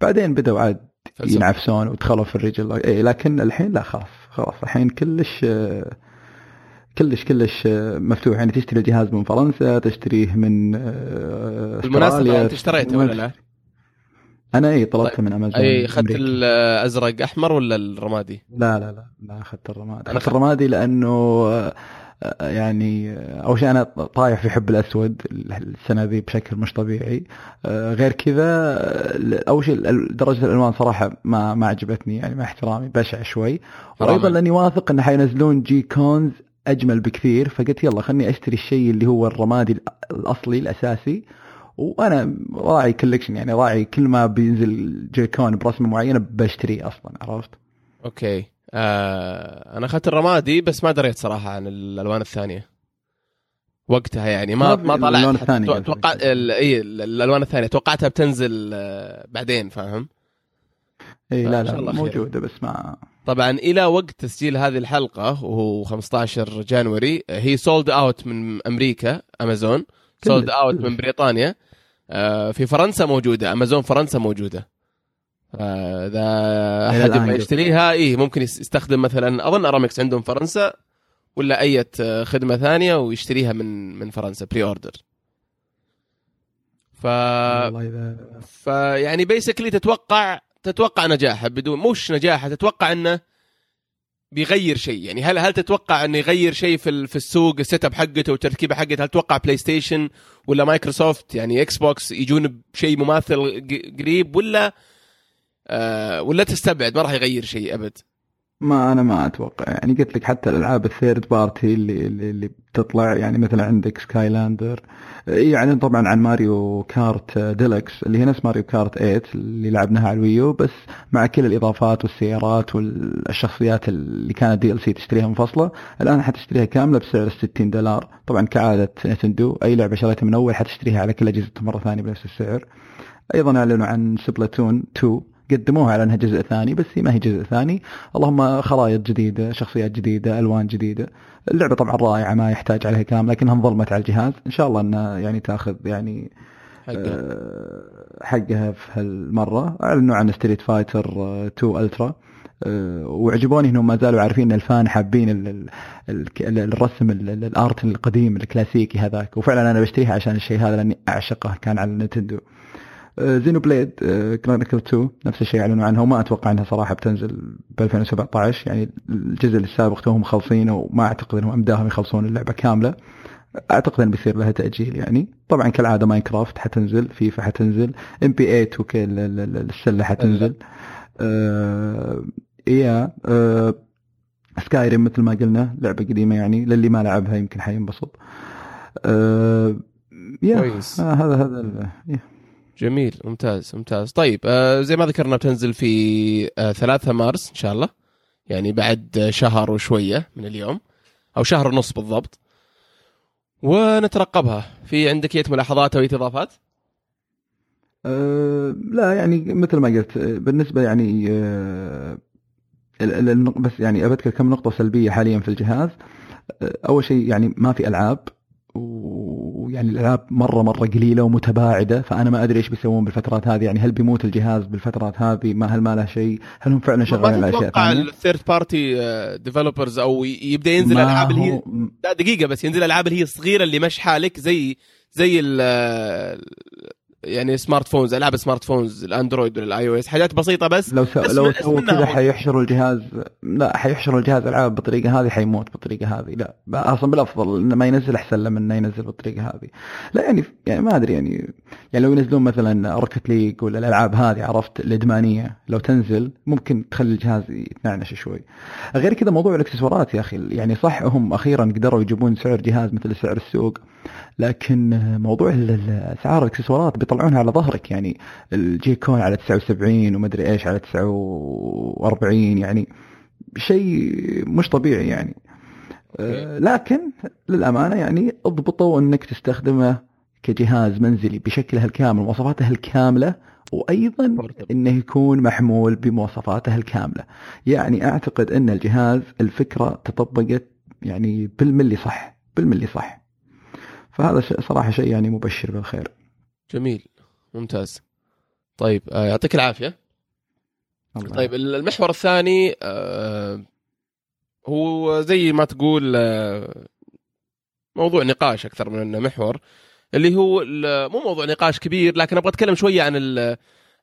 بعدين بدأوا عاد. ينعفسون ودخلوا في ال region إيه لكن الحين لا خلاص خلاص. الحين كلش كلش كلش مفتوح. يعني تشتري الجهاز من فرنسا تشتريه من آه، بالمناسبة أنت اشتريته ولا لا؟ أنا اي طلبته من أمازون أي أخذت. الأزرق أحمر ولا الرمادي؟ لا لا لا ما أخذت الرمادي. أخذت الرمادي لأنه آه، يعني أول شيء أنا طايح في حب الأسود السنة ذي بشكل مش طبيعي آه، غير كذا آه، أول شيء درجة الألوان صراحة ما ما عجبتني يعني مع احترامي بشع شوي. وأيضا لأني واثق انه حينزلون Joy-Cons أجمل بكثير فقلت يلا خلني أشتري الشيء اللي هو الرمادي الأصلي الأساسي وأنا راعي collection يعني راعي كل ما بينزل Joy-Con برسمة معينة بشتريه أصلا عرفت؟ okay آه أنا أخذت الرمادي بس ما دريت صراحة عن الألوان الثانية وقتها يعني ما ما طلعت تو- قصدك. توقع اي ال- الألوان الثانية توقعتها بتنزل آه، بعدين فاهم اي لا لا. موجودة بس ما طبعا إلى وقت تسجيل هذه الحلقة وهو 15 January هي sold out من أمريكا Amazon sold out. من بريطانيا آه، في فرنسا موجودة امازون فرنسا موجودة اذا أحد يبغى. يشتريها إيه ممكن يس- يستخدم مثلا أظن أرامكس عندهم فرنسا ولا أي خدمة ثانية ويشتريها من من فرنسا pre-order ف فيعني basically تتوقع تتوقع نجاحه بدون مش نجاحه تتوقع إنه بيغير شيء. يعني هل هل تتوقع إنه يغير شيء في في السوق ال setup حقته والتركيبه حقته؟ هل تتوقع بلاي ستيشن ولا مايكروسوفت يعني إكس بوكس يجون بشيء مماثل قريب ولا آه ولا تستبعد ما راح يغير شيء أبد. ما أنا ما أتوقع. يعني قلت لك حتى الألعاب ال third party اللي اللي, بتطلع يعني مثلا عندك سكايلاندر. يعني طبعا عن ماريو كارت ديلكس اللي هي نفس ماريو كارت 8 اللي لعبناها على الويو بس مع كل الإضافات والسيارات والشخصيات اللي كانت DLC تشتريها منفصله الآن حتشتريها كاملة بسعر 60 دولار. طبعا كعادة نتندو أي لعبة شريتها من أول حتشتريها على كل اجهزتها مرة ثانية بنفس السعر. أيضا أعلنوا عن سبلاتون 2 قدموها على انها جزء ثاني بس هي ما هي جزء ثاني. اللهم خرائط جديدة شخصيات جديدة ألوان جديدة. اللعبة طبعا رائعة ما يحتاج عليها كلام لكنها انظلمت على الجهاز. إن شاء الله انها يعني تأخذ يعني حقه آه، حقها في هالمرة. اعلنوا عن ستريت فايتر 2 الترا وعجبوني إنهم ما زالوا عارفين إن ال fan حابين ال- ال- ال- الرسم ال- ال- ال art القديم الكلاسيكي هذاك. وفعلا أنا بشتريها عشان الشيء هذا لأني أعشقه كان على نتندو. زينو بليد كرونيكل 2 نفس الشيء أعلنوا عنها وما أتوقع إنها صراحة بتنزل ب 2017 يعني الجزء السابق توهم مخلصينه وما أعتقد إنهم امداهم يخلصون اللعبة كاملة. أعتقد ان بيصير لها تأجيل يعني. طبعا كالعادة ماينكرافت حتنزل فيفا حتنزل NBA وكل ال- ال- السلة حتنزل. آه يا آه سكايريم مثل ما قلنا لعبة قديمة يعني للي ما لعبها يمكن حينبسط. آه يا آه هذا هذا يا. جميل ممتاز ممتاز. طيب آه زي ما ذكرنا بتنزل في آه 3 مارس إن شاء الله يعني بعد شهر وشوية من اليوم أو شهر ونص بالضبط. ونترقبها. في عندك اي ملاحظات أو اضافات أه لا يعني مثل ما قلت بالنسبة يعني أه بس يعني اذكر كم نقطة سلبية حاليا في الجهاز. أه أول شيء يعني ما في ألعاب ويعني الالعاب مرة مرة قليلة ومتباعدة فأنا ما أدري إيش بيسوون بالفترات هذه. يعني هل بيموت الجهاز بالفترات هذه؟ ما هل ما له شيء؟ هل هم فعلا شغالين على أشياء ثانية؟ ال third party developers أو يبدأ ينزل ألعاب اللي هي لا دقيقة بس ينزل ألعاب اللي هي الصغيرة اللي مش حالك زي زي ال يعني smart phones ألعاب smart phones الأندرويد ولا الآي أو إس حاجات بسيطة بس. لو سو... بس لو سووا كذا حيحشروا الجهاز لا حيحشروا الجهاز ألعاب بالطريقة هذه حيموت بالطريقة هذه. لا أصلا بالأفضل إنه ما ينزل أحسن لما إنه ينزل بالطريقة هذه. لا يعني يعني ما أدري يعني يعني لو ينزلون مثلا روكت ليج ولا الألعاب هذه عرفت الإدمانية لو تنزل ممكن تخلي الجهاز يتنعنش شوي. غير كذا موضوع الإكسسوارات يا أخي يعني صح هم أخيرا قدروا يجيبون سعر جهاز مثل سعر السوق. لكن موضوع أسعار الإكسسوارات بيطلعونها على ظهرك. يعني الجي كون على 79 ومدري إيش على 49 يعني شيء مش طبيعي يعني. آه، لكن للأمانة يعني اضبطوا إنك تستخدمه كجهاز منزلي بشكله الكامل مواصفاته الكامله وأيضا. إنه يكون محمول بمواصفاته الكامله يعني أعتقد إن الجهاز الفكرة تطبقت يعني بالملي صح بالملي صح. فهذا صراحة شيء يعني مبشر بالخير. جميل. ممتاز. طيب آه يعطيك العافية. الله طيب المحور الثاني آه هو زي ما تقول آه موضوع نقاش أكثر من إنه محور اللي هو مو موضوع نقاش كبير لكن أبغى أتكلم شوية عن ال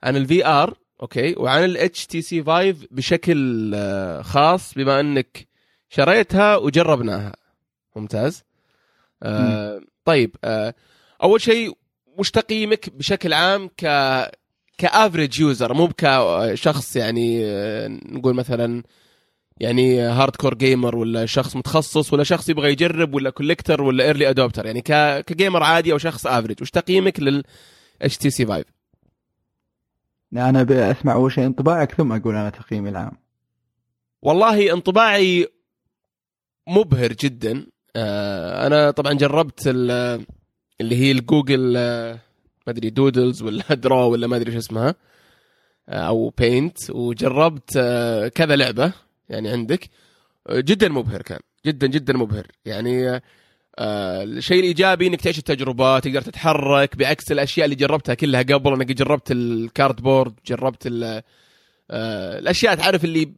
عن ال VR okay وعن ال HTC Vive بشكل خاص بما إنك شريتها وجربناها. ممتاز. آه طيب آه أول شيء وش تقييمك بشكل عام ك ك average user مو كشخص يعني آه، نقول مثلا يعني hardcore gamer ولا شخص متخصص ولا شخص يبغى يجرب ولا collector ولا early adopter يعني ك... ك gamer عادي أو شخص average وش تقييمك لل HTC Vive أنا بسمع أول شيء انطباعك ثم أقول أنا تقييمي العام. والله انطباعي مبهر جدا. آه، أنا طبعا جربت ال- اللي هي الجوجل آه، ما أدري doodles ولا draw ولا ما أدري إيش اسمها آه، أو paint وجربت آه، كذا لعبة يعني عندك. آه، جدا مبهر كان جدا جدا مبهر. يعني آه، آه الشيء الإيجابي إنك تعيش التجربة تقدر تتحرك بعكس الأشياء اللي جربتها كلها قبل. انك جربت ال cardboard جربت ال- آه الأشياء تعرف اللي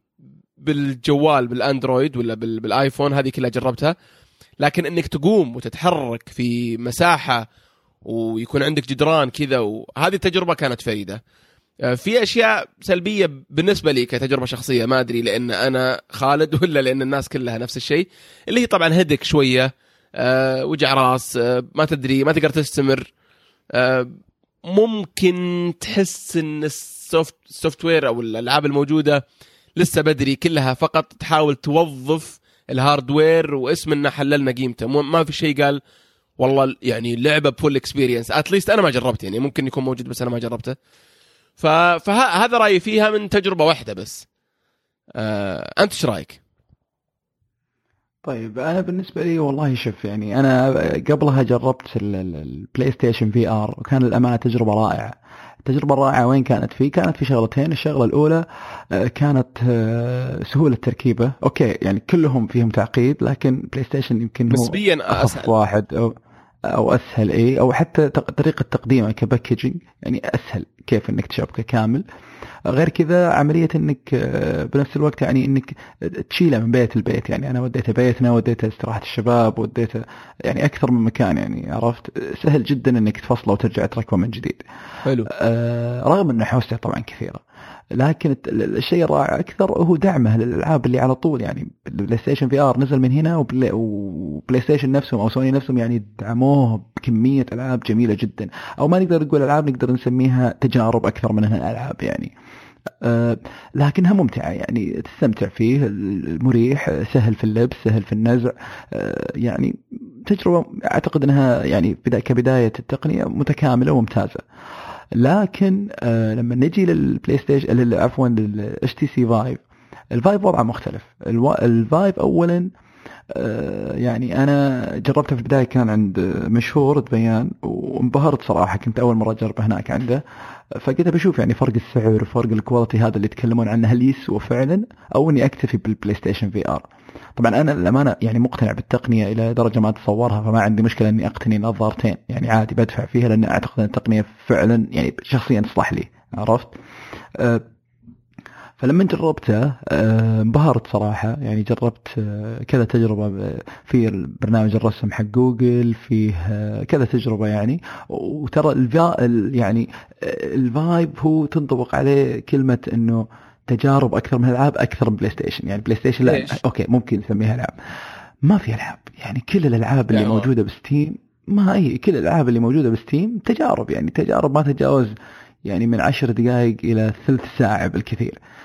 بالجوال بالأندرويد ولا بال- بالآيفون هذه كلها جربتها. لكن إنك تقوم وتتحرك في مساحة ويكون عندك جدران كذا وهذه التجربه كانت فريدة. آه، في أشياء سلبية بالنسبة لي كتجربة شخصية ما أدري لأن أنا خالد ولا لأن الناس كلها نفس الشيء اللي هي طبعا هيدك شوية آه، وجع راس آه، ما تدري ما تقدر تستمر. ممكن تحس إن ال software أو الألعاب الموجودة لسه بدري كلها فقط تحاول توظف ال hardware واسم إنه حللنا قيمته. ما في شيء قال والله يعني لعبة ب full experience at least أنا ما جربت يعني. ممكن يكون موجود بس أنا ما جربته. فهذا رأيي فيها من تجربة واحدة بس. آه... أنت إيش رأيك؟ طيب أنا بالنسبة لي والله شوف يعني أنا قبلها جربت ال- ال- البلاي ستيشن VR وكان الامانه تجربة رائعة. التجربة الرائعة وين كانت فيه؟ كانت في شغلتين الشغلة الأولى آه، كانت آه، سهولة تركيبه okay يعني كلهم فيهم تعقيد لكن بلاي ستيشن يمكن هو نسبيا أخف واحد أو أو أسهل اي أو حتى طريقة تقديمه ك packaging يعني أسهل كيف إنك تشبكه كامل غير كذا عملية إنك آه، بنفس الوقت يعني إنك تشيله من بيت البيت يعني أنا وديته بيتنا وديته استراحة الشباب وديته يعني أكثر من مكان يعني عرفت؟ سهل جدا إنك تفصله وترجع تركبه من جديد. حلو. آه، رغم ان حوسته طبعا كثيرة. لكن الشيء الرائع أكثر هو دعمه للألعاب اللي على طول يعني البلاي ستيشن VR نزل من هنا وبلاي, ستيشن نفسهم أو سوني نفسهم يعني دعموه بكمية ألعاب جميلة جدا. أو ما نقدر نقول ألعاب نقدر نسميها تجارب أكثر من أنها ألعاب يعني. آه، لكنها ممتعة يعني تستمتع فيه المريح سهل في اللبس سهل في النزع آه، يعني تجربة أعتقد أنها يعني بدا- كبداية التقنية متكاملة وممتازة. لكن آه، لما نجي لل PlayStation عفوا لل HTC Vive ال Vive وضعه مختلف. ال Vive اولا آه، يعني أنا جربته في البداية كان عند مشهور بيان وانبهرت صراحة كنت أول مرة أجربه هناك عنده. فقلت بشوف يعني فرق السعر وفرق ال quality هذا اللي يتكلمون عنه هل يسوى فعلا أو إني أكتفي بال PlayStation VR طبعا أنا للامانه يعني مقتنع بالتقنية إلى درجة ما أتصورها فما عندي مشكلة إني أقتني نظارتين يعني عادي بدفع فيها لأن أعتقد إن التقنية فعلا يعني شخصيا تصلح لي عرفت؟ أه فلما جربته آه، انبهرت صراحة. يعني جربت آه، كذا تجربة ب- في برنامج الرسم حق جوجل فيه آه، كذا تجربة يعني. وترى الفا ال- يعني آه، ال Vive هو تنطبق عليه كلمة إنه تجارب أكثر من ألعاب أكثر من PlayStation يعني PlayStation لا؟ okay ممكن نسميها ألعاب. ما في ألعاب. يعني كل الألعاب اللي. موجودة ب Steam ما هي كل الألعاب اللي موجودة ب Steam تجارب. يعني تجارب ما تتجاوز يعني من عشر دقائق إلى ثلث ساعة بالكثير. آه،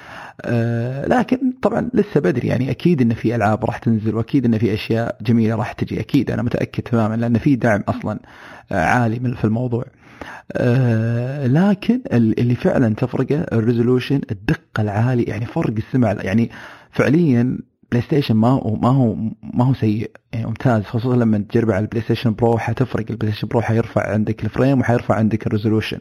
لكن طبعا لسه بدري يعني أكيد إن في ألعاب راح تنزل وأكيد إن في أشياء جميلة راح تجي أكيد أنا متأكد تماما لأن في دعم أصلا آه، عالي في الموضوع. آه، لكن ال- اللي فعلا تفرقه ال resolution الدقة العالي يعني فرق السمع يعني فعليا PlayStation ما هو ما هو ما هو سيء يعني ممتاز خصوصا لما تجربه على ال PlayStation Pro حتفرق ال PlayStation Pro حيرفع عندك ال frame وحيرفع عندك ال resolution.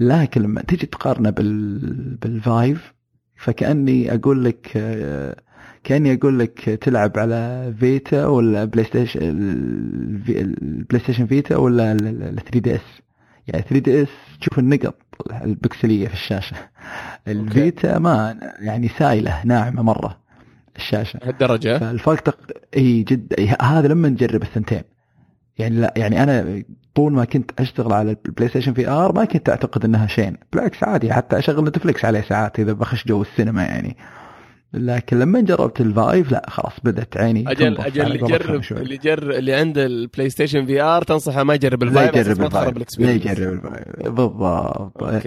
لكن لما تيجي تقارنه بال بال Vive فكأني أقول لك آه، كأني أقول لك تلعب على Vita ولا PlayStation ال PlayStation Vita ولا ال 3DS يعني 3DS تشوف النقط البكسلية في الشاشة. ال Vita ما يعني سايلة ناعمة مرة الشاشة. هالدرجه فالفرق تق... إي جدا هذا لما نجرب الثنتين. يعني لا يعني أنا طول ما كنت أشتغل على ال PlayStation VR ما كنت أعتقد إنها شين. بالعكس عادي حتى أشغل Netflix عليه ساعات إذا بخش جو السينما يعني. لكن لما جربت ال Vive لا خلاص بدأت عيني أجل أجل على اللي يجرب. اللي يجرب اللي عنده ال PlayStation VR تنصحه ما يجرب لا ال Vive يجرب ما تخرب ال Vive لا يجرب ال Vive. بالضبط.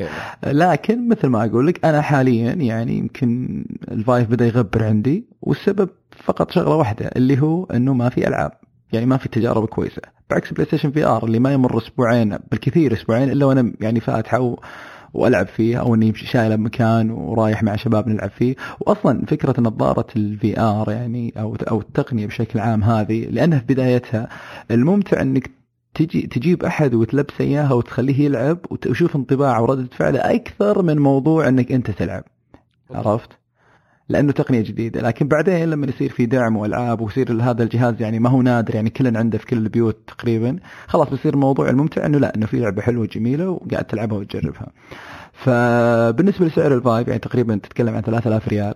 لكن مثل ما أقول لك أنا حاليا يعني يمكن ال Vive بدأ يغبر عندي والسبب فقط شغلة واحدة اللي هو إنه ما في ألعاب. يعني ما في تجارب كويسة. بعكس PlayStation VR اللي ما يمر أسبوعين بالكثير أسبوعين إلا وأنا يعني فاتحه و... وألعب فيه أو إني شايله بمكان ورايح مع شباب نلعب فيه. واصلا فكرة نظارة ال VR يعني أو أو التقنية بشكل عام هذه لأنها في بدايتها الممتع إنك تجي تجيب أحد وتلبسه إياها وتخليه يلعب وتشوف انطباعه وردة فعله أكثر من موضوع إنك أنت تلعب. عرفت؟ لأنه تقنية جديدة. لكن بعدين لما يصير في دعم والعاب ويصير هذا الجهاز يعني ما هو نادر يعني كلنا عنده في كل البيوت تقريبا خلاص بيصير الموضوع الممتع إنه لا إنه في لعبة حلوة وجميلة وقاعد تلعبها وتجربها. فبالنسبة لسعر ال Vive يعني تقريبا تتكلم عن 3000 ريال.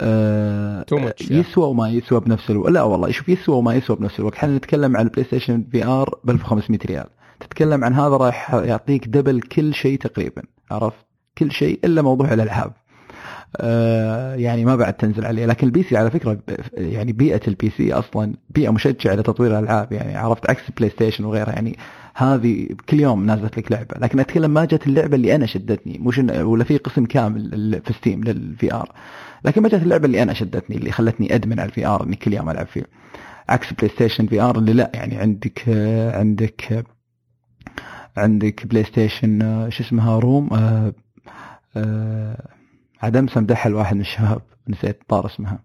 آه. يسوى وما يسوى بنفس الوقت لا والله شوف يسوى وما يسوى بنفس الوقت. إحنا نتكلم عن ال PlayStation VR ب 1500 ريال. تتكلم عن هذا راح يعطيك double كل شيء تقريبا عرفت؟ كل شيء إلا موضوع الألعاب. يعني ما بعد تنزل عليه. لكن ال PC على فكرة يعني بيئة ال PC أصلا بيئة مشجعة لتطوير الألعاب. يعني عرفت عكس ال PlayStation وغيرها. يعني هذه كل يوم نازلت لك لعبة. لكن أتكلم ما جت اللعبة اللي أنا شدتني. مش ولا في قسم كامل في Steam لل VR لكن ما جت اللعبة اللي أنا شدتني اللي خلتني أدمن على ال VR إني كل يوم ألعب فيه عكس PlayStation VR اللي لا. يعني عندك آه، عندك آه، عندك PlayStation آه، شو اسمها Room آه، آه، عاد امس مدحل واحد من الشباب نسيت طار اسمها.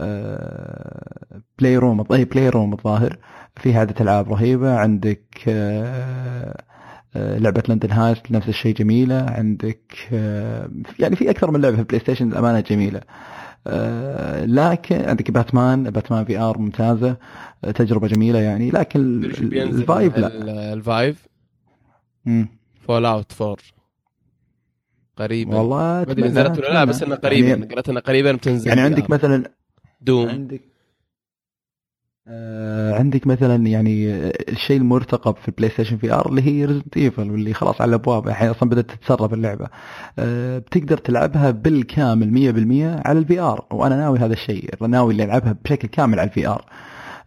آه، Playroom أي Playroom الظاهر فيها عدة العاب رهيبة. عندك آه، آه، لعبة London Heist نفس الشيء جميلة. عندك آه، يعني في أكثر من لعبة في PlayStation الأمانة جميلة. آه، لكن عندك Batman Batman VR ممتازة آه، تجربة جميلة يعني. لكن ال Vive لا. ال- ال Vive. Fallout 4 قريبا. والله ما أدري نزلت ولا لا. بس إنها قريبا يعني, إنها قريبا بتنزل. يعني. عندك مثلا Doom. عندك آه، عندك مثلا يعني آه، الشيء المرتقب في ال PlayStation VR اللي هي Resident Evil واللي خلاص على الأبواب الحين أصلا بدأت تتسرب اللعبة. آه، بتقدر تلعبها بالكامل 100% على ال VR وأنا ناوي هذا الشيء ناوي اللي ألعبها بشكل كامل على ال VR.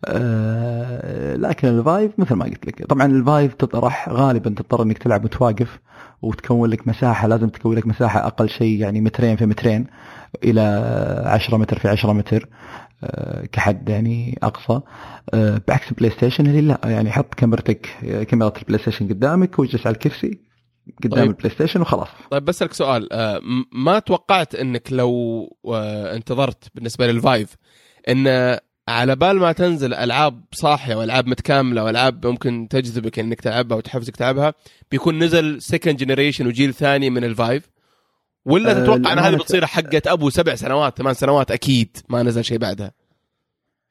آه، لكن ال Vive مثل ما قلت لك. طبعا ال Vive تط- راح غالبا تضطر إنك تلعب متواقف. وتكون لك مساحة لازم تكون لك مساحة أقل شيء يعني مترين في مترين إلى 10 متر في 10 متر آه، كحد يعني أقصى آه، بعكس PlayStation اللي لا يعني حط كاميرتك آه، كاميرا ال PlayStation قدامك واجلس على الكرسي قدام طيب. ال PlayStation وخلاص طيب بسألك سؤال آه، م- ما توقعت إنك لو انتظرت بالنسبة لل VR إن على بال ما تنزل ألعاب صاحية وألعاب متكاملة وألعاب ممكن تجذبك إنك تلعبها وتحفزك تلعبها بيكون نزل second generation وجيل ثاني من ال Vive ولا آه، تتوقع إن هذه بتصير حقة أبو سبع سنوات ثمان سنوات؟ أكيد ما نزل شيء بعدها.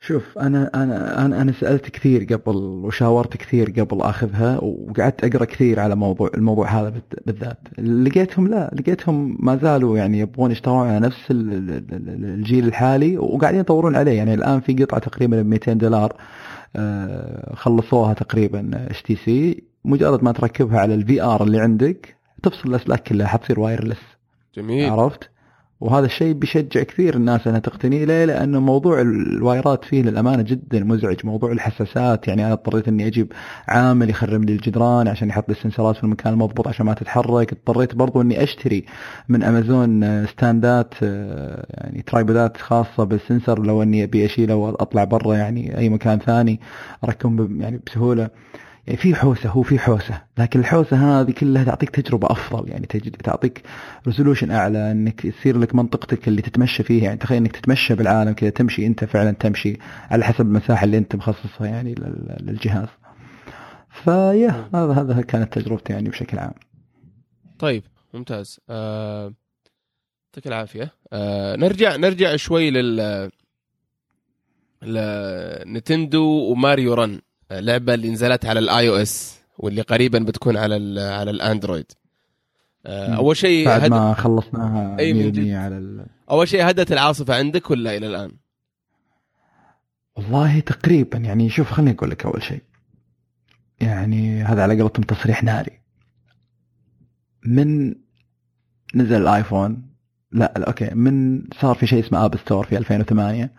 شوف أنا أنا أنا أنا سألت كثير قبل وشاورت كثير قبل آخذها وقعدت أقرأ كثير على موضوع الموضوع هذا بالذات. لقيتهم لا لقيتهم ما زالوا يعني يبغون يشتغلون على نفس ال- ال- ال- الجيل الحالي وقاعدين يطورون عليه. يعني الآن في قطعة تقريبا ب 200 دولار آه، خلصوها تقريبا HTC. مجرد ما تركبها على ال VR اللي عندك تفصل الأسلاك كلها حتصير wireless جميل. عرفت؟ وهذا الشيء بيشجع كثير الناس أنها تقتني ليه؟ لأنه موضوع الوايرات فيه للأمانة جدا مزعج، موضوع الحساسات يعني أنا اضطريت إني أجيب عامل يخرم لي الجدران عشان يحط لي السنسرات في المكان المضبوط عشان ما تتحرك، اضطريت برضو إني أشتري من أمازون ستاندات آه، يعني ترايبودات خاصة بالسنسر لو إني أبي أشيله وأطلع برا يعني أي مكان ثاني أركبهم ب- يعني بسهولة. يعني في حوسة هو في حوسة. لكن الحوسة هذه كلها تعطيك تجربة أفضل. يعني تعطيك resolution أعلى إنك يصير لك منطقتك اللي تتمشى فيها. يعني تخيل إنك تتمشى بالعالم كذا تمشي أنت فعلا تمشي على حسب المساحة اللي أنت مخصصها يعني لل- للجهاز. فيا هذا هذا كانت تجربتي يعني بشكل عام. طيب ممتاز. آه، يعطيك العافية. آه، نرجع نرجع شوي لل لنتندو و Mario Run. لعبة اللي نزلت على ال iOS واللي قريبا بتكون على ال على الأندرويد آه،. أول شيء بعد هد... ما خلصناها أي من 100% جد. على ال... أول شيء هدت العاصفة عندك ولا إلى الآن؟ والله تقريبا يعني شوف خليني أقول لك أول شيء يعني هذا على قولتهم تصريح ناري من نزل الآيفون لا, لا أوكي من صار في شيء اسمه App Store في 2008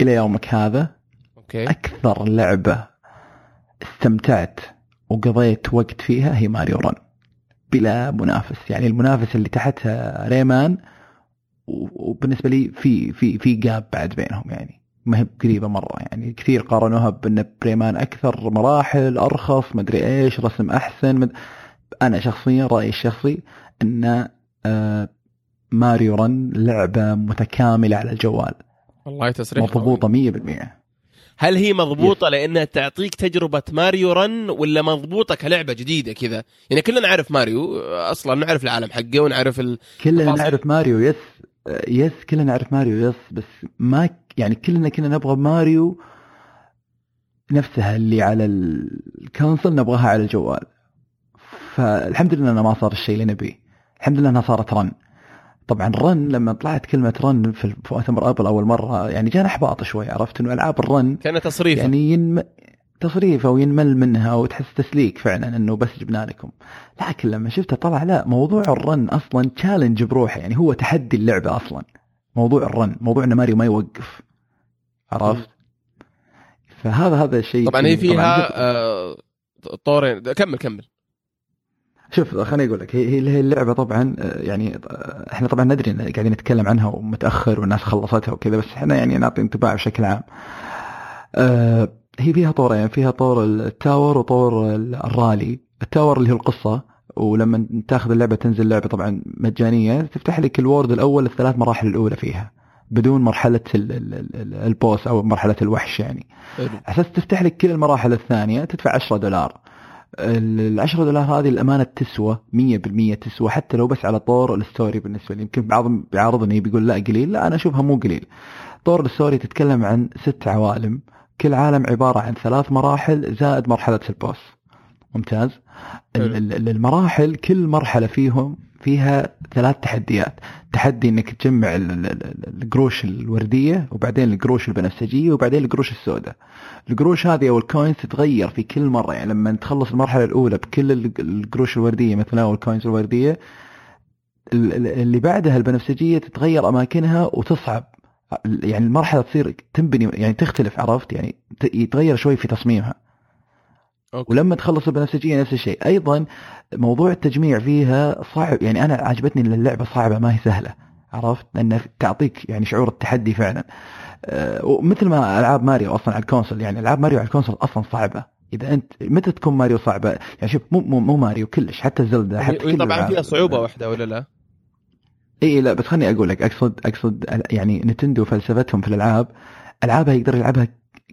إلى يومك هذا أوكي أكثر لعبة استمتعت وقضيت وقت فيها هي Mario Run بلا منافس. يعني المنافس اللي تحتها ريمان وبالنسبة لي في في في جاب بعد بينهم يعني. ما هي قريبة مرة يعني. كثير قارنوها بأن بريمان أكثر مراحل أرخص مدري إيش رسم أحسن مد... أنا شخصيا رأيي الشخصي أن آه، ماريو رن لعبة متكاملة على الجوال. والله تصريح. مضبوطة 100% هل هي مضبوطة لأنها تعطيك تجربة ماريو رن ولا مضبوطة كلعبة جديدة كذا؟ يعني كلنا نعرف ماريو أصلا نعرف العالم حقه ونعرف ال... كلنا. نعرف ماريو yes yes كلنا نعرف ماريو yes بس ما يعني كلنا كنا نبغى ماريو نفسها اللي على ال console نبغاها على الجوال. فالحمد لله إنه ما صار الشيء اللي نبيه. الحمد لله إنها صارت run طبعا run لما طلعت كلمة run في مؤتمر ابل أول مرة يعني جانا إحباط شوي عرفت؟ إنه ألعاب ال run كان تصريف يعني ينم... تصريفه وينمل منها وتحس تسليك فعلا إنه بس جبنا لكم. لكن لما شفتها طلع لا موضوع ال run أصلا challenge بروحه يعني هو تحدي اللعبة أصلا. موضوع ال run موضوع إن ماريو ما يوقف. عرفت؟ فهذا هذا الشيء طبعا هي فيها آه طورين. كمل كمل. شوف خليني أقول لك هي هي اللعبة طبعا آه، يعني آه، إحنا طبعا ندري إن قاعدين نتكلم عنها ومتأخر والناس خلصتها وكذا بس إحنا يعني نعطي انطباع بشكل عام. أه هي فيها طورين فيها طور ال tour وطور ال rally، ال tour اللي هو القصة ولما تاخذ اللعبة تنزل لعبة طبعا مجانية تفتح لك ال world الأول الثلاث مراحل الأولى فيها بدون مرحلة ال boss أو مرحلة الوحش يعني. أساس تفتح لك كل المراحل الثانية تدفع 10 دولار. ال 10 دولار هذه الأمانة تسوى 100% تسوى حتى لو بس على طور ال story بالنسبة لي. يمكن بعضهم بيعارضني بيقول لا قليل. لا أنا أشوفها مو قليل. طور ال story تتكلم عن ست عوالم. كل عالم عبارة عن ثلاث مراحل زائد مرحلة ال boss. ممتاز؟ المراحل كل مرحلة فيهم فيها ثلاث تحديات. تحدي إنك تجمع القروش الوردية وبعدين القروش البنفسجية وبعدين القروش السوداء. القروش هذه أو ال coins تتغير في كل مرة. يعني لما تخلص المرحلة الأولى بكل القروش الوردية مثلا أو ال coins الوردية اللي بعدها البنفسجية تتغير أماكنها وتصعب. يعني المرحلة تصير تنبني يعني تختلف عرفت؟ يعني يتغير شوي في تصميمها. أوكي. ولما تخلص البنفسجيه نفس الشيء. أيضا موضوع التجميع فيها صعب. يعني أنا عجبتني إن اللعبة صعبة ما هي سهلة. عرفت؟ لأن تعطيك يعني شعور التحدي فعلا. أه ومثل ما ألعاب ماريو أصلا على ال console يعني ألعاب ماريو على ال console أصلا صعبة. إذا أنت متى تكون ماريو صعبة؟ يعني شوف مو مو, مو ماريو كلش. حتى زلدا حتى كل طبعا فيها صعوبة واحدة ولا لا؟ إي لا بس خليني أقول لك أقصد أقصد يعني نتندو فلسفتهم في الألعاب. ألعابها يقدر يلعبها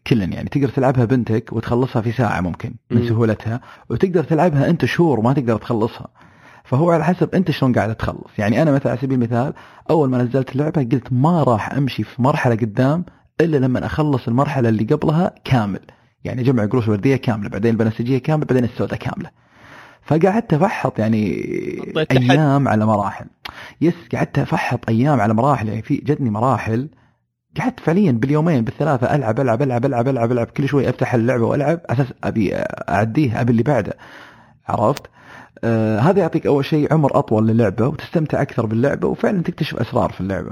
كلا يعني. تقدر تلعبها بنتك وتخلصها في ساعة ممكن من سهولتها وتقدر تلعبها أنت شهور وما تقدر تخلصها. فهو على حسب أنت شلون قاعد تخلص. يعني أنا مثلا على سبيل المثال أول ما نزلت اللعبة قلت ما راح أمشي في مرحلة قدام إلا لما أخلص المرحلة اللي قبلها كامل. يعني جمع قروش وردية كاملة بعدين البنفسجيه كاملة بعدين السوداء كاملة. فقعدت أفحط يعني أيام على مراحل. يس قعدت أفحط أيام على مراحل. يعني في جتني مراحل قعدت فعليا باليومين بالثلاثة ألعب ألعب ألعب ألعب ألعب ألعب كل شوي أفتح اللعبة وألعب أساس أبي أعديه أبي اللي بعده عرفت؟ آه هذا يعطيك أول شيء عمر أطول للعبة وتستمتع أكثر باللعبة وفعلا تكتشف أسرار في اللعبة.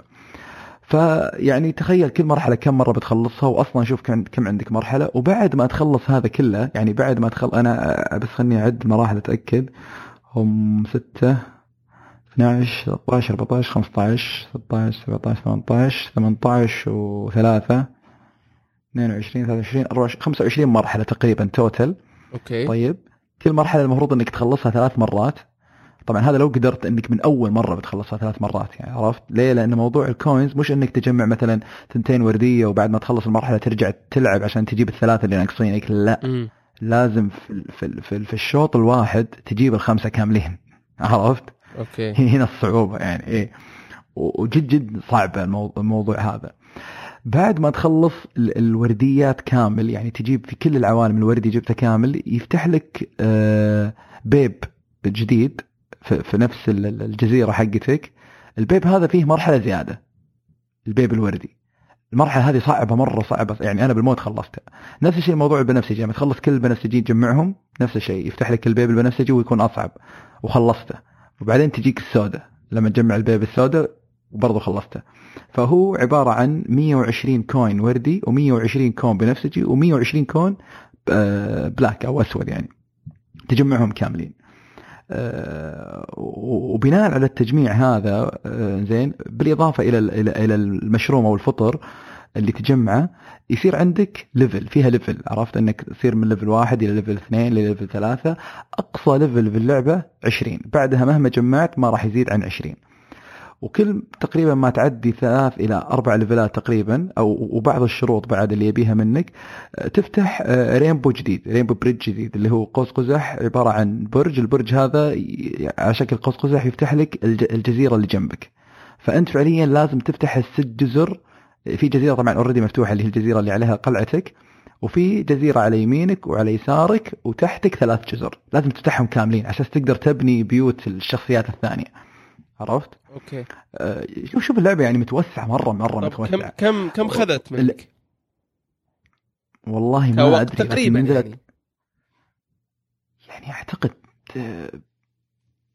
فيعني تخيل كل مرحلة كم مرة بتخلصها واصلا شوف كم عندك مرحلة وبعد ما تخلص هذا كله يعني بعد ما تخل أنا بس خلني أعد مراحل أتأكد هم ستة 12 13 14 15 16 17 18 18 و3 22 23 24 25 مرحلة تقريبا total okay. طيب كل مرحلة المفروض إنك تخلصها ثلاث مرات. طبعا هذا لو قدرت إنك من أول مرة بتخلصها ثلاث مرات يعني عرفت؟ ليه؟ لأن موضوع ال coins مش إنك تجمع مثلا ثنتين وردية وبعد ما تخلص المرحلة ترجع تلعب عشان تجيب الثلاثة اللي ناقصينك لا. م. لازم في في في, في الشوط الواحد تجيب الخمسة كاملين. عرفت؟ okay. هنا الصعوبة يعني إيه. وجد جد صعب الموضوع هذا. بعد ما تخلص الورديات كامل يعني تجيب في كل العوالم الوردي جبته كامل يفتح لك آه، pipe جديد في نفس الجزيرة حقتك. ال pipe هذا فيه مرحلة زيادة ال pipe الوردي. المرحلة هذه صعبة مرة صعبة يعني أنا بالموت خلصتها. نفس الشيء الموضوع البنفسجي لما تخلص كل البنفسجي تجمعهم نفس الشيء يفتح لك ال pipe البنفسجي ويكون أصعب وخلصته. وبعدين تجيك السوداء. لما تجمع ال pipe السوداء وبرضه خلصته. فهو عبارة عن 120 coin وردي و120 coin بنفسجي و120 coin black أو أسود يعني. تجمعهم كاملين. آه، وبناء على التجميع هذا آه، زين بالإضافة إلى إلى المشروم أو الفطر اللي تجمعه يصير عندك level فيها level عرفت؟ إنك تصير من level واحد إلى level اثنين ل level ثلاثة. أقصى level في اللعبة 20 بعدها مهما جمعت ما راح يزيد عن 20 وكل تقريبا ما تعدي ثلاث إلى أربع level ات تقريبا أو وبعض الشروط بعد اللي يبيها منك تفتح rainbow جديد rainbow bridge جديد اللي هو قوس قزح عبارة عن برج. البرج هذا على شكل قوس قزح يفتح لك الجزيرة اللي جنبك. فأنت فعليا لازم تفتح الست جزر في جزيرة طبعا already مفتوحة اللي هي الجزيرة اللي عليها قلعتك وفي جزيرة على يمينك وعلى يسارك وتحتك ثلاث جزر. لازم تفتحهم كاملين عشان تقدر تبني بيوت الشخصيات الثانية. عرفت؟ okay. آه، شوف شوف اللعبة يعني متوسعة مرة مرة طب كم متوسعه كم كم خذت منك؟ والله ما أدري تقريبا نزلت يعني. يعني أعتقد آه،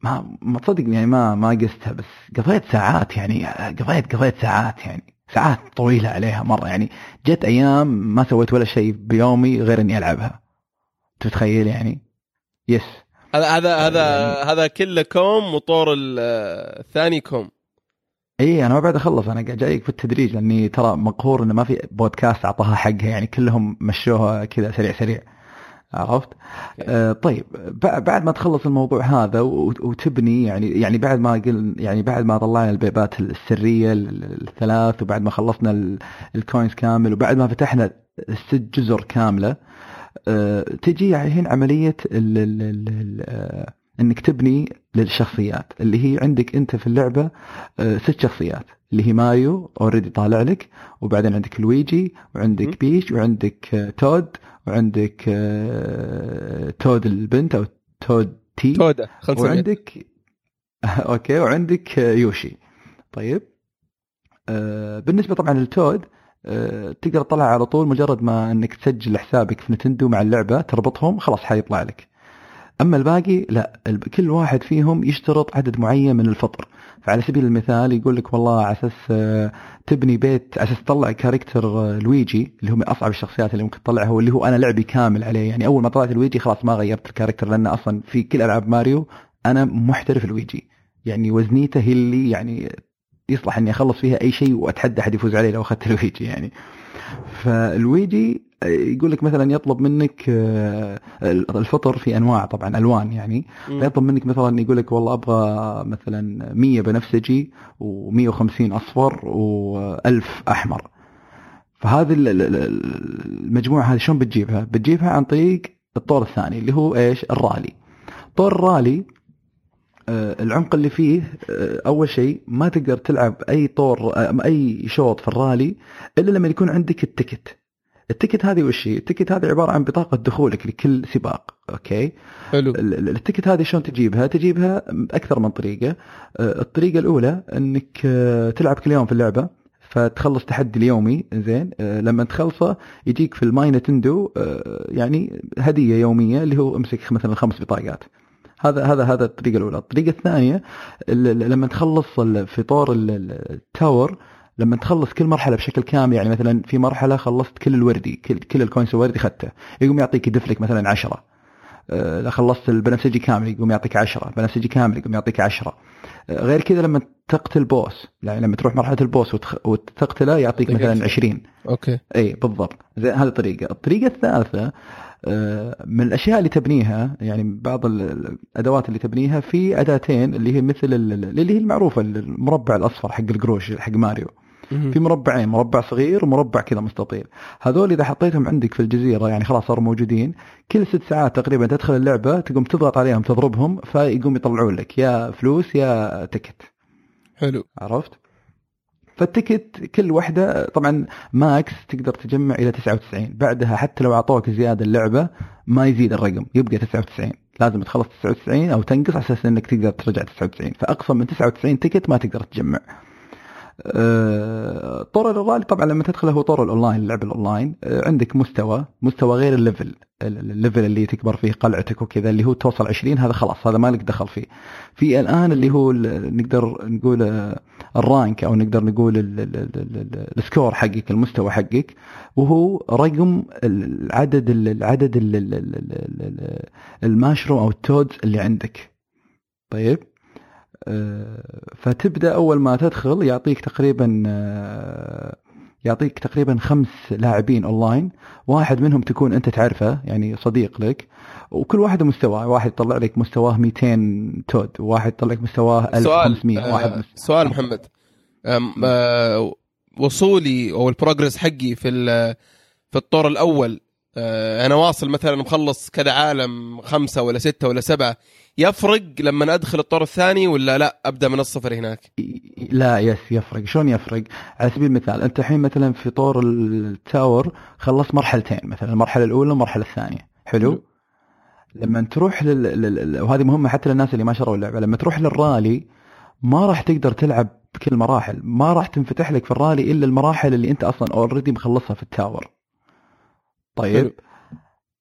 ما ما تصدق يعني ما ما قستها بس قضيت ساعات يعني قضيت قضيت ساعات يعني. ساعات طويلة عليها مرة. يعني جت أيام ما سويت ولا شيء بيومي غير إني ألعبها. تتخيل يعني؟ yes هذا هذا هذا يعني- هذا كله كوم وطور ال- الثاني كوم. إي أنا ما بعد أخلص. أنا قاعد جايك في التدريج. لأني ترى مقهور انه ما في بودكاست أعطاها حقها. يعني كلهم مشوها كذا سريع سريع. عرفت؟ آه طيب بع- بعد ما تخلص الموضوع هذا وتبني يعني يعني بعد ما قل يعني بعد ما طلعنا ال pipe ات السرية ال- ال- الثلاث وبعد ما خلصنا ال- ال coins كامل وبعد ما فتحنا الست جزر كاملة آه تجي الحين عملية ال ال ال ال آه إنك تبني للشخصيات اللي هي عندك أنت في اللعبة آه ست شخصيات اللي هي ماريو already طالع لك وبعدين عندك لويجي. وعندك بيش وعندك آه، تود وعندك آه، تود البنت أو تود تي. تودا وعندك okay وعندك آه، يوشي. طيب آه، بالنسبة طبعا للتود تقدر تطلع على طول مجرد ما إنك تسجل حسابك في نتندو مع اللعبة تربطهم خلاص حيطلع لك. أما الباقي لا كل واحد فيهم يشترط عدد معين من الفطر. فعلى سبيل المثال يقول لك والله على أساس آه، تبني بيت على أساس تطلع character آه، لويجي اللي هو من أصعب الشخصيات اللي ممكن تطلعها واللي هو أنا لعبي كامل عليه. يعني أول ما طلعت لويجي خلاص ما غيرت ال character لأن أصلا في كل ألعاب ماريو أنا محترف لويجي. يعني وزنيته هي اللي يعني يصلح إني أخلص فيها أي شيء وأتحدى أحد يفوز علي لو أخذت لويجي يعني. فالويجي يقول لك مثلا يطلب منك آه، الفطر في أنواع طبعا ألوان يعني. فيطلب منك مثلا يقول لك والله أبغى مثلا 100 بنفسجي و150 أصفر و1000 أحمر فهذه ال- ال- ال- المجموعة هذه شلون بتجيبها؟ بتجيبها عن طريق الطور الثاني اللي هو إيش؟ الرالي. طور الرالي آه، العمق اللي فيه آه، أول شيء ما تقدر تلعب أي طور أي شوط في الرالي إلا لما يكون عندك ال ticket. ال ticket هذه وش هي؟ ال ticket هذه عبارة عن بطاقة دخولك لكل سباق، okay؟ حلو ال- ال- ال ticket هذه شلون تجيبها؟ تجيبها أكثر من طريقة، آه، الطريقة الأولى إنك آه، تلعب كل يوم في اللعبة فتخلص تحدي اليومي زين آه، لما تخلصه يجيك في ال My Nintendo يعني هدية يومية اللي هو أمسك مثلا خمس بطاقات. هذا هذا هذا الطريقة الأولى، الطريقة الثانية ال- ال- لما تخلص في طور ال- ال- ال tower لما تخلص كل مرحلة بشكل كامل يعني مثلا في مرحلة خلصت كل الوردي كل كل ال coins الوردي اخذته يقوم يعطيك يدف لك مثلا 10 آه، اذا خلصت البنفسجي كامل يقوم يعطيك 10 بنفسجي كامل يقوم يعطيك 10 آه، غير كذا لما تقتل boss يعني لما تروح مرحلة ال boss وتخ... وتقتله يعطيك مثلا عشرة. 20 okay. اي بالضبط. زي هذه الطريقة. الطريقة الثالثة آه، من الأشياء اللي تبنيها يعني بعض ال- ال- الأدوات اللي تبنيها في أداتين اللي هي مثل ال- اللي هي المعروفة المربع الأصفر حق القروش حق ماريو. في مربعين مربع صغير ومربع كذا مستطيل. هذول إذا حطيتهم عندك في الجزيرة يعني خلاص صاروا موجودين كل ست ساعات تقريبا تدخل اللعبة تقوم تضغط عليهم تضربهم فيقوم يطلعون لك يا فلوس يا تكت. حلو. عرفت؟ فالتكت كل واحدة طبعا ماكس تقدر تجمع إلى 99 بعدها حتى لو أعطوك زيادة اللعبة ما يزيد الرقم يبقى 99 لازم تخلص 99 أو تنقص على أساس أنك تقدر ترجع 99 فأقصى من 99 تكت ما تقدر تجمع. طور الرالي طبعا لما تدخل هو طور الاونلاين اللعب الاونلاين آه، عندك مستوى مستوى غير ال level ال- ال level اللي تكبر فيه قلعتك وكذا اللي هو توصل 20 هذا خلاص هذا ما لك دخل فيه في الان اللي هو نقدر نقول آه، ال rank أو نقدر نقول ال- ال- ال- ال- ال- ال score حقك المستوى حقك وهو رقم العدد ال- العدد ال- ال- ال- ال- ال- الماشروم أو ال Toads اللي عندك طيب آه، فتبدأ أول ما تدخل يعطيك تقريبا آه، يعطيك تقريبا خمس لاعبين أونلاين. واحد منهم تكون أنت تعرفه يعني صديق لك. وكل واحد مستواه واحد يطلع لك مستواه 200 تود وواحد يطلع لك مستواه سؤال 1500 واحد آه،. سؤال محمد. آه، وصولي أو البروجرس حقي في في الطور الأول آه أنا واصل مثلا مخلص كذا عالم خمسة ولا ستة ولا سبعة يفرق لما أدخل الطور الثاني ولا لا؟ أبدأ من الصفر هناك؟ لا yes يفرق. شلون يفرق؟ على سبيل المثال أنت الحين مثلا في طور ال tower خلصت مرحلتين مثلا المرحلة الأولى والمرحلة الثانية. حلو؟ لما تروح لل... لل... وهذه مهمة حتى للناس اللي ما شروا اللعبة. لما تروح للرالي ما راح تقدر تلعب بكل المراحل ما راح تنفتح لك في الرالي إلا المراحل اللي أنت أصلا already مخلصها في ال tower. طيب.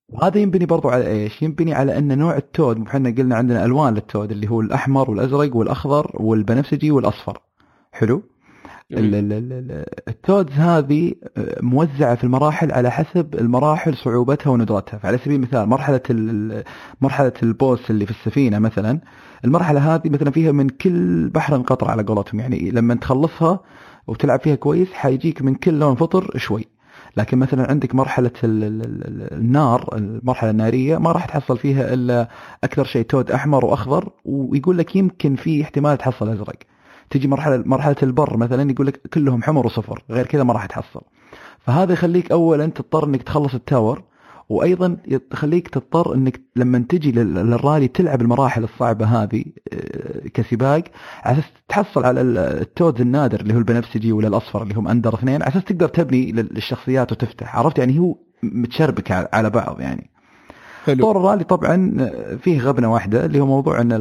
وهذا ينبني برضو على إيش؟ ينبني على أن نوع التود إحنا قلنا عندنا ألوان للتود اللي هو الأحمر والأزرق والأخضر والبنفسجي والأصفر. حلو؟ التودز هذه آه، موزعة في المراحل على حسب المراحل صعوبتها وندرتها. فعلى سبيل المثال مرحلة مرحلة البوس اللي في السفينة مثلا المرحلة هذه مثلا فيها من كل بحر قطره على قولتهم. يعني لما تخلصها وتلعب فيها كويس حيجيك من كل لون فطر شوي. لكن مثلا عندك مرحلة النار المرحلة النارية ما راح تحصل فيها إلا أكثر شيء تود أحمر وأخضر ويقول لك يمكن في احتمال تحصل أزرق. تجي مرحله مرحلة البر مثلا يقول لك كلهم حمر وصفر غير كذا ما راح تحصل. فهذا يخليك اولا تضطر إنك تخلص التاور وأيضا يخليك تضطر إنك لما تجي للرالي تلعب المراحل الصعبة هذه آه، كسباق على أساس تحصل على ال Toads النادر اللي هو البنفسجي ولا الأصفر اللي هم أندر اثنين على أساس تقدر تبني للشخصيات وتفتح عرفت؟ يعني هو متشربك على بعض يعني. حلو. طور الرالي طبعا آه، فيه غبنة واحدة اللي هو موضوع إن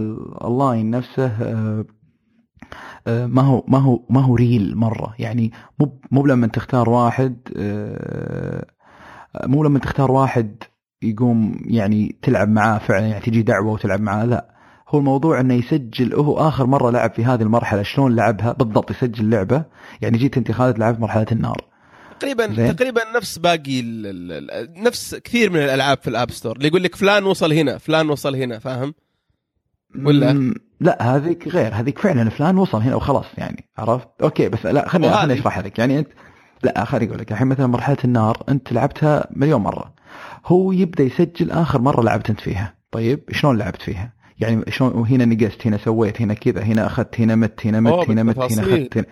اللاين نفسه آه، ما هو ما هو ما هو real مرة. يعني مو مو لما تختار واحد مو لما تختار واحد يقوم يعني تلعب معاه فعلا يعني تجي دعوة وتلعب معاه لا. هو الموضوع إنه يسجل هو آخر مرة لعب في هذه المرحلة شلون لعبها بالضبط يسجل لعبة؟ يعني جيت أنت خالد لعبت مرحلة النار. تقريبا زين؟ تقريبا نفس باقي نفس كثير من الألعاب في ال App Store اللي يقول لك فلان وصل هنا فلان وصل هنا فاهم؟ ولا؟ لا هذيك غير هذيك فعلا فلان وصل هنا وخلاص يعني عرفت؟ okay بس لا خليني أشرح لك. يعني أنت لا خليني أقول لك الحين مثلا مرحلة النار أنت لعبتها مليون مرة. هو يبدأ يسجل آخر مرة لعبت أنت فيها. طيب شلون لعبت فيها؟ يعني شلون وهنا نقزت هنا سويت هنا كذا هنا أخذت هنا مت هنا مت هنا مت هنا أخذت هنا.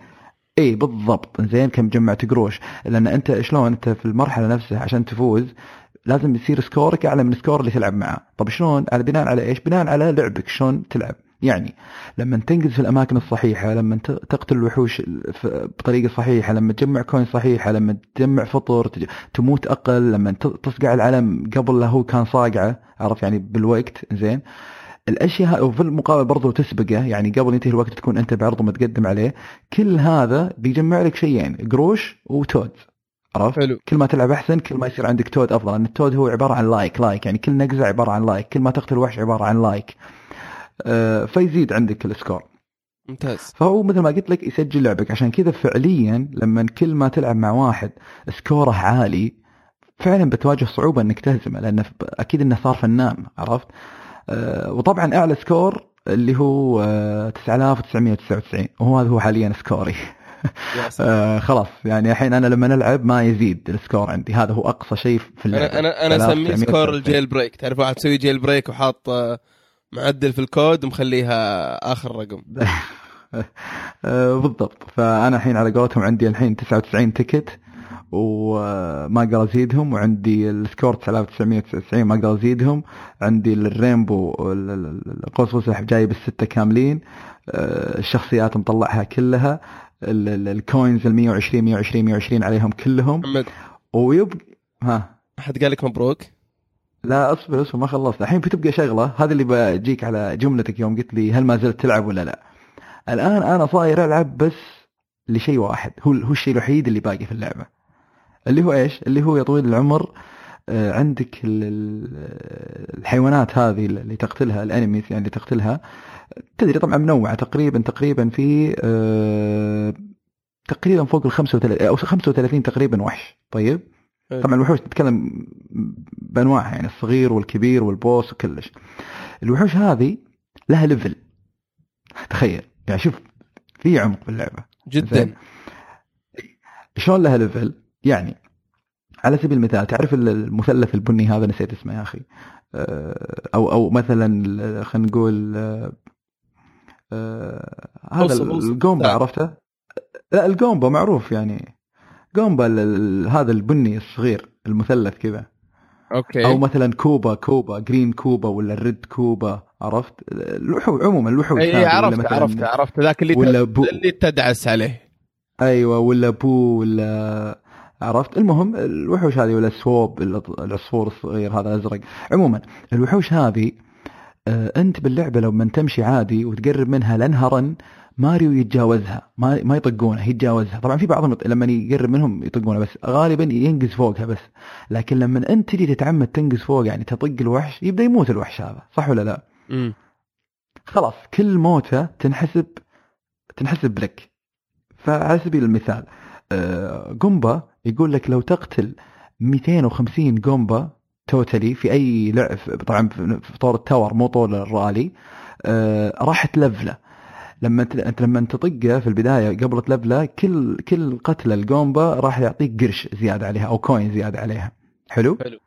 إي بالضبط. زين كم جمعت قروش. لأن أنت شلون أنت في المرحلة نفسها عشان تفوز لازم يصير سكورك أعلى من ال score اللي تلعب معاه. طب شلون؟ على بناء على إيش؟ بناء على لعبك شلون تلعب. يعني لما تنقز في الأماكن الصحيحة لما تقتل الوحوش بطريقة صحيحة لما تجمع coin صحيحه لما تجمع فطر تموت أقل لما تصقع العلم قبل لا هو كان صاقعه عرف يعني بالوقت زين الأشياء وفي المقابل برضه تسبقه يعني قبل ينتهي الوقت تكون أنت بعرض متقدم عليه كل هذا بيجمع لك شيئين قروش و Toad عرفت؟ حلو. كل ما تلعب أحسن كل ما يصير عندك تود أفضل لأن ال Toad هو عبارة عن like like يعني كل نقزة عبارة عن like كل ما تقتل وحش عبارة عن like فيزيد عندك ال score. ممتاز. فهو مثل ما قلت لك يسجل لعبك. عشان كذا فعليا لما كل ما تلعب مع واحد score ه عالي فعلا بتواجه صعوبة إنك تهزمه لأنه أكيد إنه صار فنان عرفت؟ أه وطبعا أعلى score اللي هو أه 9999 وهو هذا هو حاليا score ي. آه خلاص. يعني الحين أنا لما نلعب ما يزيد ال score عندي. هذا هو أقصى شيء في اللعبة. أنا أنا أسميه score ال jail break. تعرف واحد تسوي jailbreak وحاط آه، معدل في الكود ومخليها آخر رقم. آه، بالضبط. فأنا الحين على قولتهم عندي الحين 99 ticket وما أقدر أزيدهم وعندي ال score 9999 ما أقدر أزيدهم. عندي ال rainbow القوس والسحب جاي بالستة كاملين. آه، الشخصيات مطلعها كلها. ال coins ال 120 120 120 عليهم كلهم. محمد. ويبقى ها. أحد قال لك مبروك؟ لا اصبر اصبر ما خلصت. الحين بتبقى شغلة هذا اللي بجيك على جملتك يوم قلت لي هل ما زلت تلعب ولا لا. الآن أنا صاير ألعب بس لشيء واحد هو هو الشيء الوحيد اللي باقي في اللعبة. اللي هو إيش؟ اللي هو يا طويل العمر آه، عندك الحيوانات هذه اللي تقتلها الانميز يعني اللي تقتلها. تدري طبعا منوعة تقريبا تقريبا في آه، تقريبا فوق ال 35 أو 35 تقريبا وحش. طيب. طبعا الوحوش نتكلم بأنواعها يعني الصغير والكبير وال boss وكلش. الوحوش هذه لها level تخيل. يعني شوف في عمق في اللعبه جدا شلون لها level يعني على سبيل المثال تعرف المثلث البني هذا نسيت اسمه يا أخي. آه، أو أو مثلا خلينا نقول آه، هذا ال Goomba عرفته؟ لا ال Goomba معروف يعني. Goomba هذا البني الصغير المثلث كذا. okay. أو مثلا Koopa Koopa green Koopa ولا ال red Koopa عرفت؟ الوحوش عموما الوحوش إي عرفت عرفت عرفت. ذاك اللي ولا Boo- اللي تدعس عليه. أيوه ولا Boo ولا عرفت؟ المهم الوحوش هذه ولا Swoop العصفور الصغير هذا الازرق عموما الوحوش هذه أنت باللعبة لما تمشي عادي وتقرب منها لانها رن ماريو يتجاوزها ما ما يطقونه يتجاوزها. طبعا في بعضهم لما يقرب منهم يطقونه بس غالبا ينقز فوقها بس. لكن لما أنت تجي تتعمد تنقز فوق يعني تطق الوحش يبدأ يموت الوحش هذا صح ولا لا؟ امم خلاص كل موتة تنحسب تنحسب لك. فعلى سبيل المثال آه، قنبة يقول لك لو تقتل 250 Goomba totally في أي لعب طبعا في طور ال Tour مو طور الرالي آه، راح تلفله لما أنت لما تطقه في البداية قبل تلفله كل كل قتله ال Goomba راح يعطيك قرش زيادة عليها أو coin زيادة عليها. حلو؟ حلو.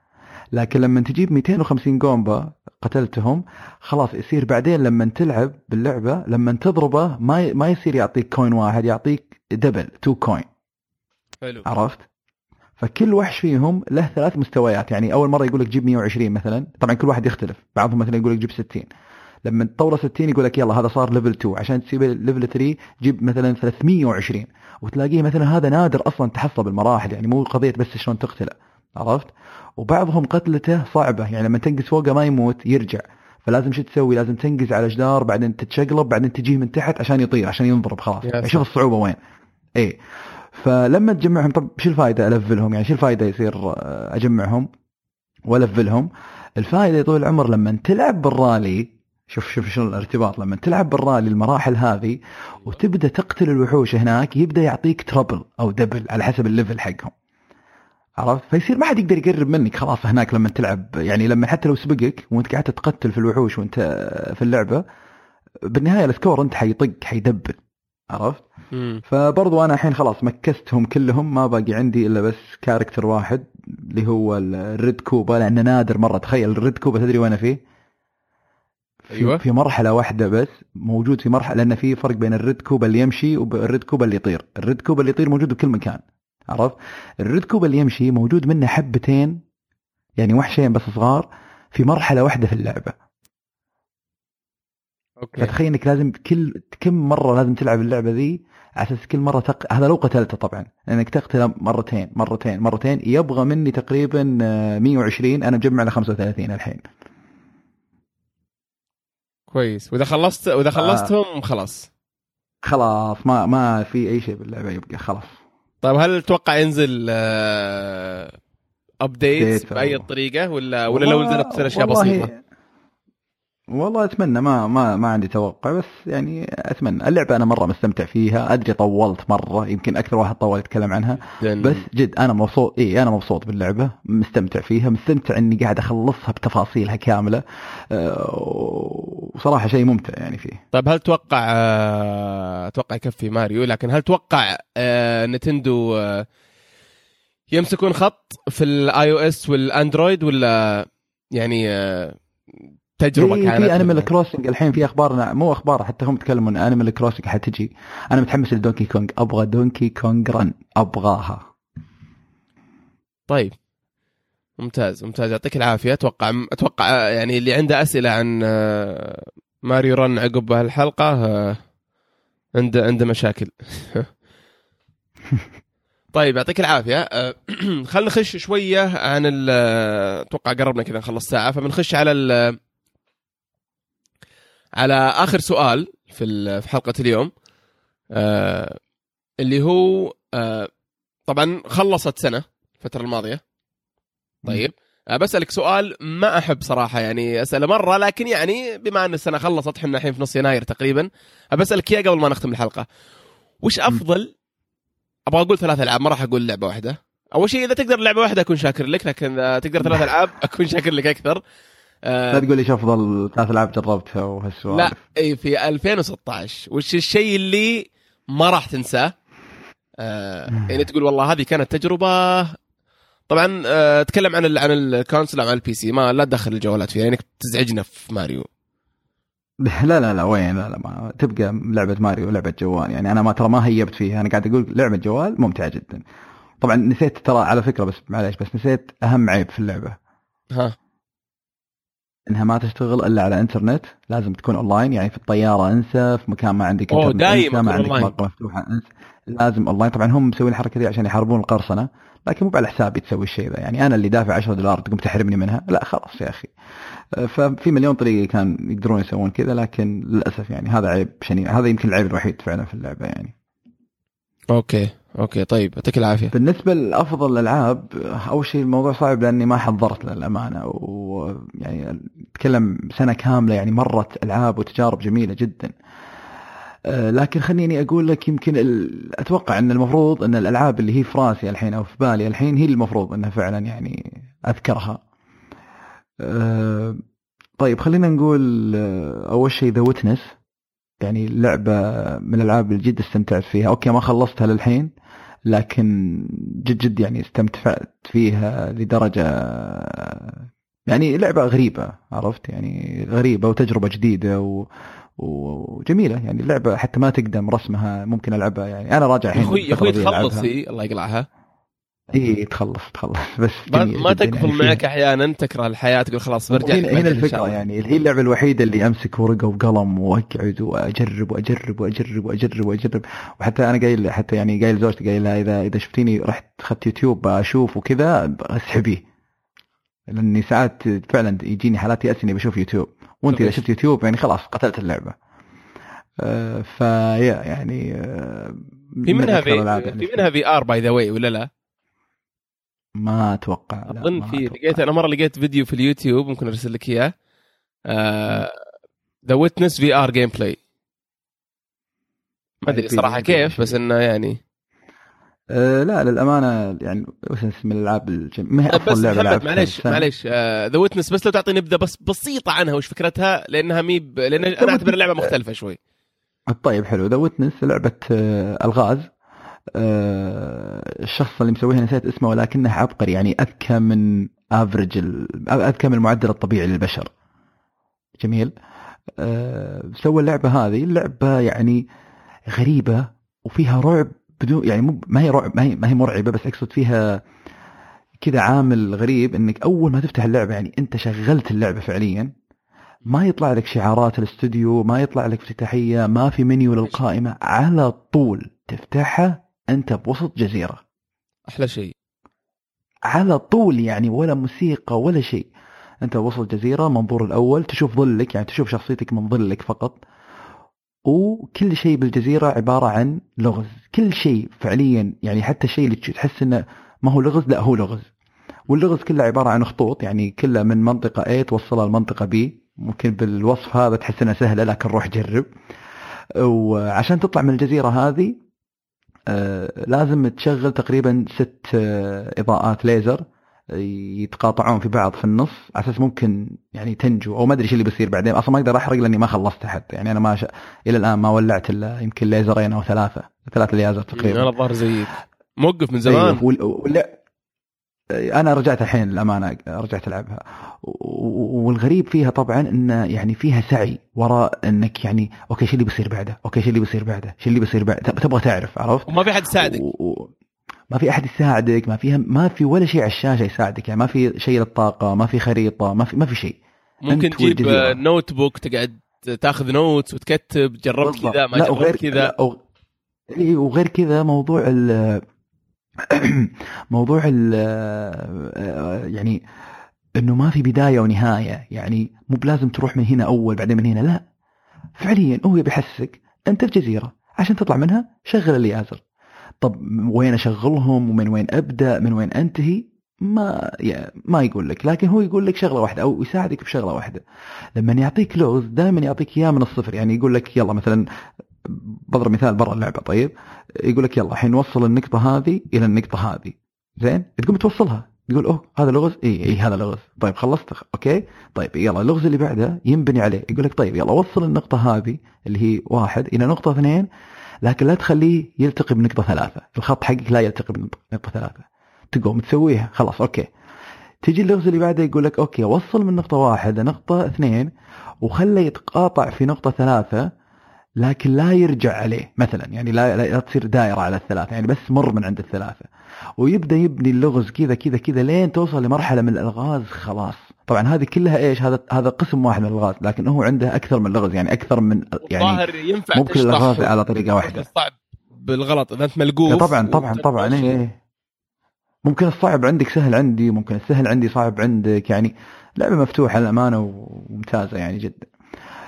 لكن لما تجيب 250 Goomba قتلتهم خلاص يصير بعدين لما تلعب باللعبة لما تضربه ما ما يصير يعطيك coin واحد يعطيك double two coin حلو. عرفت؟ فكل وحش فيهم له ثلاث مستويات. يعني أول مرة يقول لك جيب 120 مثلا. طبعا كل واحد يختلف. بعضهم مثلا يقول لك جيب 60 لما تطور 60 يقول لك يلا هذا صار level 2 عشان تسيب level 3 جيب مثلا 320 وتلاقيه مثلا هذا نادر أصلا تحصل بالمراحل. يعني مو قضية بس شلون تقتله. عرفت؟ وبعضهم قتلته صعبة. يعني لما تنقز فوقه ما يموت يرجع. فلازم شو تسوي؟ لازم تنقز على جدار بعدين تتشقلب بعدين تجيه من تحت عشان يطير عشان ينضرب خلاص. يعني شوف. الصعوبة وين. إيه. فلما تجمعهم طب شو الفائده ألفلهم؟ يعني شو الفائده يصير آه، أجمعهم وألفلهم؟ الفائده يا طويل العمر لما تلعب بالرالي شوف شوف شنو الارتباط لما تلعب بالرالي المراحل هذه وتبدأ تقتل الوحوش هناك يبدأ يعطيك triple أو double على حسب ال level حقهم. عرفت؟ فيصير ما حد يقدر يقرب منك خلاص هناك لما تلعب. يعني لما حتى لو سبقك وانت قاعد تقتل في الوحوش وانت في اللعبة بالنهاية ال score انت حيطق حيدبل. عرفت؟ مم. فبرضو أنا الحين خلاص مكستهم كلهم ما باقي عندي إلا بس character واحد اللي هو ال red Koopa لأنه نادر مرة تخيل ال red Koopa تدري وين فيه؟ في- أيوة. في مرحلة واحدة بس موجود في مرحلة لأن في فرق بين ال red Koopa اللي يمشي وال red Koopa اللي يطير، ال red Koopa اللي يطير موجود بكل مكان عرفت؟ ال red Koopa اللي يمشي موجود منه حبتين يعني وحشين بس صغار في مرحلة واحدة في اللعبة أوكي فتخيل إنك لازم كل كم مرة لازم تلعب اللعبة ذي أساس كل مرة تق... هذا لو قتلته طبعا لأنك تقتله مرتين مرتين مرتين يبغى مني تقريبا آه، 120 أنا مجمع له 35 الحين. كويس. وإذا خلصت وإذا خلصتهم خلاص. خلاص ما ما في أي شيء باللعبة يبقى خلاص. طيب هل تتوقع ينزل update Update بأي طريقة ولا ولا لو نزلت اشياء بسيطة؟ والله أتمنى ما ما ما عندي توقع بس يعني أتمنى اللعبة أنا مرة مستمتع فيها أدري طولت مرة يمكن أكثر واحد طول يتكلم عنها. بس جد أنا مبسوط اي أنا مبسوط باللعبة مستمتع فيها مستمتع إني قاعد أخلصها بتفاصيلها كاملة أه، وصراحة شيء ممتع يعني فيه طيب هل تتوقع آه، أتوقع يكفي ماريو لكن هل تتوقع آه، Nintendo آه، يمسكون خط في ال iOS والأندرويد ولا يعني آه، تجربة في كانت في Animal Crossing الحين في أخبار مو أخبار حتى هم يتكلموا ان Animal Crossing حتجي. أنا متحمس ل Donkey Kong أبغى Donkey Kong Run أبغاها. طيب. ممتاز ممتاز. يعطيك العافية. أتوقع أتوقع آه، يعني اللي عنده أسئلة عن آه، Mario Run عقب هالحلقة آه، عنده عنده مشاكل. طيب يعطيك العافية. آه، خلينا نخش شوية عن آه، أتوقع قربنا كذا نخلص ساعة فبنخش على على آخر سؤال في في حلقة اليوم آه، اللي هو آه، طبعا خلصت سنة الفترة الماضية. طيب أه، بسألك سؤال ما أحب صراحة يعني أسأله مرة لكن يعني بما أن السنة خلصت إحنا الحين في نص يناير تقريبا بسألك إياه قبل ما نختم الحلقة. وش أفضل؟ أبغى أقول ثلاث ألعاب ما راح أقول لعبة واحدة. أول شيء إذا تقدر لعبة واحدة أكون شاكر لك لكن إذا تقدر ثلاث ألعاب أكون شاكر لك أكثر. لا أه تقول لي شو أفضل ثلاث ألعاب جربتها وهالسوالف. لا إي في 2016 وش الشيء اللي ما راح تنساه؟ آه يعني تقول والله هذه كانت تجربة. طبعا آه تكلم عن ال عن ال console أو عن ال PC. ما لا تدخل الجوالات فيها يعني تزعجنا في ماريو. لا لا لا وين؟ لا لا ما تبقى لعبة ماريو لعبة جوال. يعني أنا ما ترى ما هيبت فيها. أنا قاعد أقول لعبة جوال ممتعة جدا. طبعا نسيت ترى على فكرة بس معليش بس نسيت أهم عيب في اللعبة. ها. إنها ما تشتغل إلا على إنترنت لازم تكون أونلاين يعني في الطيارة أنسى في مكان ما عندك إنترنت دايم انسى ما عندك. باقه مفتوحه أنسى. لازم أونلاين. طبعا هم مسوين الحركة دي عشان يحاربون القرصنة لكن مو على حسابي تسوي الشيء ذا. يعني أنا اللي دافع 10 دولار تقوم تحرمني منها. لا خلاص يا أخي. أه، ففي مليون طريقة كان يقدرون يسوون كذا لكن للأسف يعني هذا عيب شنيع. هذا يمكن العيب الوحيد فعلا في اللعبة يعني. أوكي. أوكي طيب يعطيك العافية. بالنسبة لأفضل الألعاب أول شيء الموضوع صعب لأني ما حضرت للأمانة ويعني أتكلم سنة كاملة يعني مرت ألعاب وتجارب جميلة جدا. أه، لكن خليني أقول لك يمكن أتوقع أن المفروض أن الألعاب اللي هي في رأسي الحين أو في بالي الحين هي المفروض أنها فعلا يعني أذكرها. أه، طيب خلينا نقول أه، أول شيء The Witness يعني لعبة من الألعاب اللي جد استمتعت فيها. أوكي ما خلصتها للحين لكن جد جد يعني استمتعت فيها لدرجة يعني لعبة غريبة عرفت؟ يعني غريبة وتجربة جديدة و... وجميلة يعني اللعبة حتى ما تقدم رسمها ممكن ألعبها يعني أنا راجع يا الحين أخوي يا أخوي الفترة دي تخلص الله يقلعها. اي تخلص تخلص. بس ما, ما تقفل يعني معك أحيانا تكره الحياة تقول خلاص برجع هنا, هنا الفكرة. يعني هي اللعبة الوحيدة اللي أمسك ورقة وقلم وأقعد وأجرب وأجرب وأجرب وأجرب وأجرب. وحتى أنا قايل حتى يعني قايل زوجتي قايل لها اذا إذا شفتيني رحت اخذت يوتيوب أشوف وكذا أسحبيه. لأني ساعات فعلا يجيني حالات يأس إني بشوف يوتيوب. وأنت إذا. شفت يوتيوب يعني خلاص قتلت اللعبة. آه، فيا يعني آه، في منها الألعاب في, يعني. في منها VR by the way ولا لا؟ ما أتوقع أظن في. لقيت أنا مرة لقيت فيديو في اليوتيوب ممكن أرسل لك إياه The Witness VR gameplay ما أدري صراحة كيف بس إنه يعني أه لا للأمانة يعني وش اسم الألعاب. ما هي افضل لعبة لعبتها معليش. معليش The Witness بس لو تعطي نبذه بس بسيطة عنها وش فكرتها لأنها مي ب... لأن أنا أعتبر اللعبه مختلفة شوي طيب حلو The Witness لعبة آه، الغاز آه، الشخص اللي مسويها نسيت اسمه ولكنه عبقري يعني أذكى من average. أذكى من المعدل الطبيعي للبشر. جميل. آه، سوى اللعبة هذه. اللعبة يعني غريبة وفيها رعب بدون يعني مو ما هي رعب ما هي ما هي مرعبة بس أقصد فيها كذا عامل غريب إنك أول ما تفتح اللعبة يعني أنت شغلت اللعبة فعليا. ما يطلع لك شعارات الاستوديو ما يطلع لك افتتاحية ما في منيو للقائمة على طول تفتحها أنت بوسط جزيرة. أحلى شيء. على طول يعني ولا موسيقى ولا شيء. أنت وسط جزيرة منظور الأول تشوف ظلك يعني تشوف شخصيتك من ظلك فقط. وكل شيء بالجزيرة عبارة عن لغز. كل شيء فعليا يعني حتى الشيء اللي تحس إنه ما هو لغز لا هو لغز. واللغز كله عبارة عن خطوط يعني كله من منطقة A توصلها لمنطقه B. ممكن بالوصف هذا تحس انها سهله لكن روح جرب. وعشان تطلع من الجزيرة هذه لازم تشغل تقريبا ست آه، إضاءات ليزر آه، يتقاطعون في بعض في النص على أساس ممكن يعني تنجو أو ما أدري إيش اللي بيصير بعدين. أصلا ما أقدر أحرق لأني ما خلصتها حتى يعني أنا ما ش... إلى الآن ما ولعت إلا يمكن ليزرين أو ثلاثة ثلاث ليازر تقريبا. أنا الظاهر زيك موقف من زمان. وال... وال... أنا رجعت الحين الأمانة رجعت ألعبها والغريب فيها طبعا انه يعني فيها سعي وراء إنك يعني أوكي شو اللي بيصير بعده؟ أوكي شو اللي بيصير بعده؟ شو اللي بيصير بعده؟ تب- تبغى تعرف عرفت؟ وما في حد يساعدك و... و... ما في أحد يساعدك ما فيها ما في ولا شيء على الشاشة يساعدك يعني ما في شيء للطاقة ما في خريطة ما في ما في شيء ممكن تجيب notebook تقعد تاخذ notes وتكتب جربت. كذا ما جربت كذا. إيه، وغير كذا موضوع موضوع ال يعني انه ما في بداية ونهاية يعني مو بلازم تروح من هنا أول بعدين من هنا لا. فعليا هو يبي يحسسك أنت في جزيرة عشان تطلع منها شغل اليازر. طب وين أشغلهم؟ ومن وين أبدأ؟ من وين أنتهي؟ ما يعني ما يقول لك. لكن هو يقول لك شغلة واحدة أو يساعدك بشغله واحدة. لما يعطيك لغز دائما يعطيك إياه من الصفر. يعني يقول لك يلا مثلا بضرب مثال برا اللعبة طيب؟ يقول لك يلا الحين نوصل النقطة هذه إلى النقطة هذه. زين؟ تقوم توصلها. يقول أوه هذا لغز؟ اي اي هذا لغز. طيب خلصت أوكي؟ طيب يلا اللغز اللي بعده ينبني عليه. يقول لك طيب يلا وصل النقطة هذه اللي هي واحد إلى نقطة اثنين لكن لا تخليه يلتقي بنقطة ثلاثة. الخط حقك لا يلتقي بنقطة ثلاثة. تقوم تسويها. خلاص أوكي. تجي اللغز اللي بعده يقول لك أوكي وصل من نقطة واحد لنقطة اثنين وخله يتقاطع في نقطة ثلاثة لكن لا يرجع عليه مثلا يعني لا لا تصير دائرة على الثلاثة يعني بس مر من عند الثلاثة. ويبدأ يبني اللغز كذا كذا كذا لين توصل لمرحلة من الألغاز خلاص. طبعا هذه كلها إيش؟ هذا هذا قسم واحد من الألغاز لكن هو عنده أكثر من لغز يعني أكثر من يعني ينفع تشطح الألغاز على طريقة واحدة. صعب بالغلط إذا أنت ملقوف طبعا طبعا طبعا إيه إيه. ممكن الصعب عندك سهل عندي ممكن السهل عندي صعب عندك يعني لعبة مفتوحة للأمانة وممتازة يعني جدا.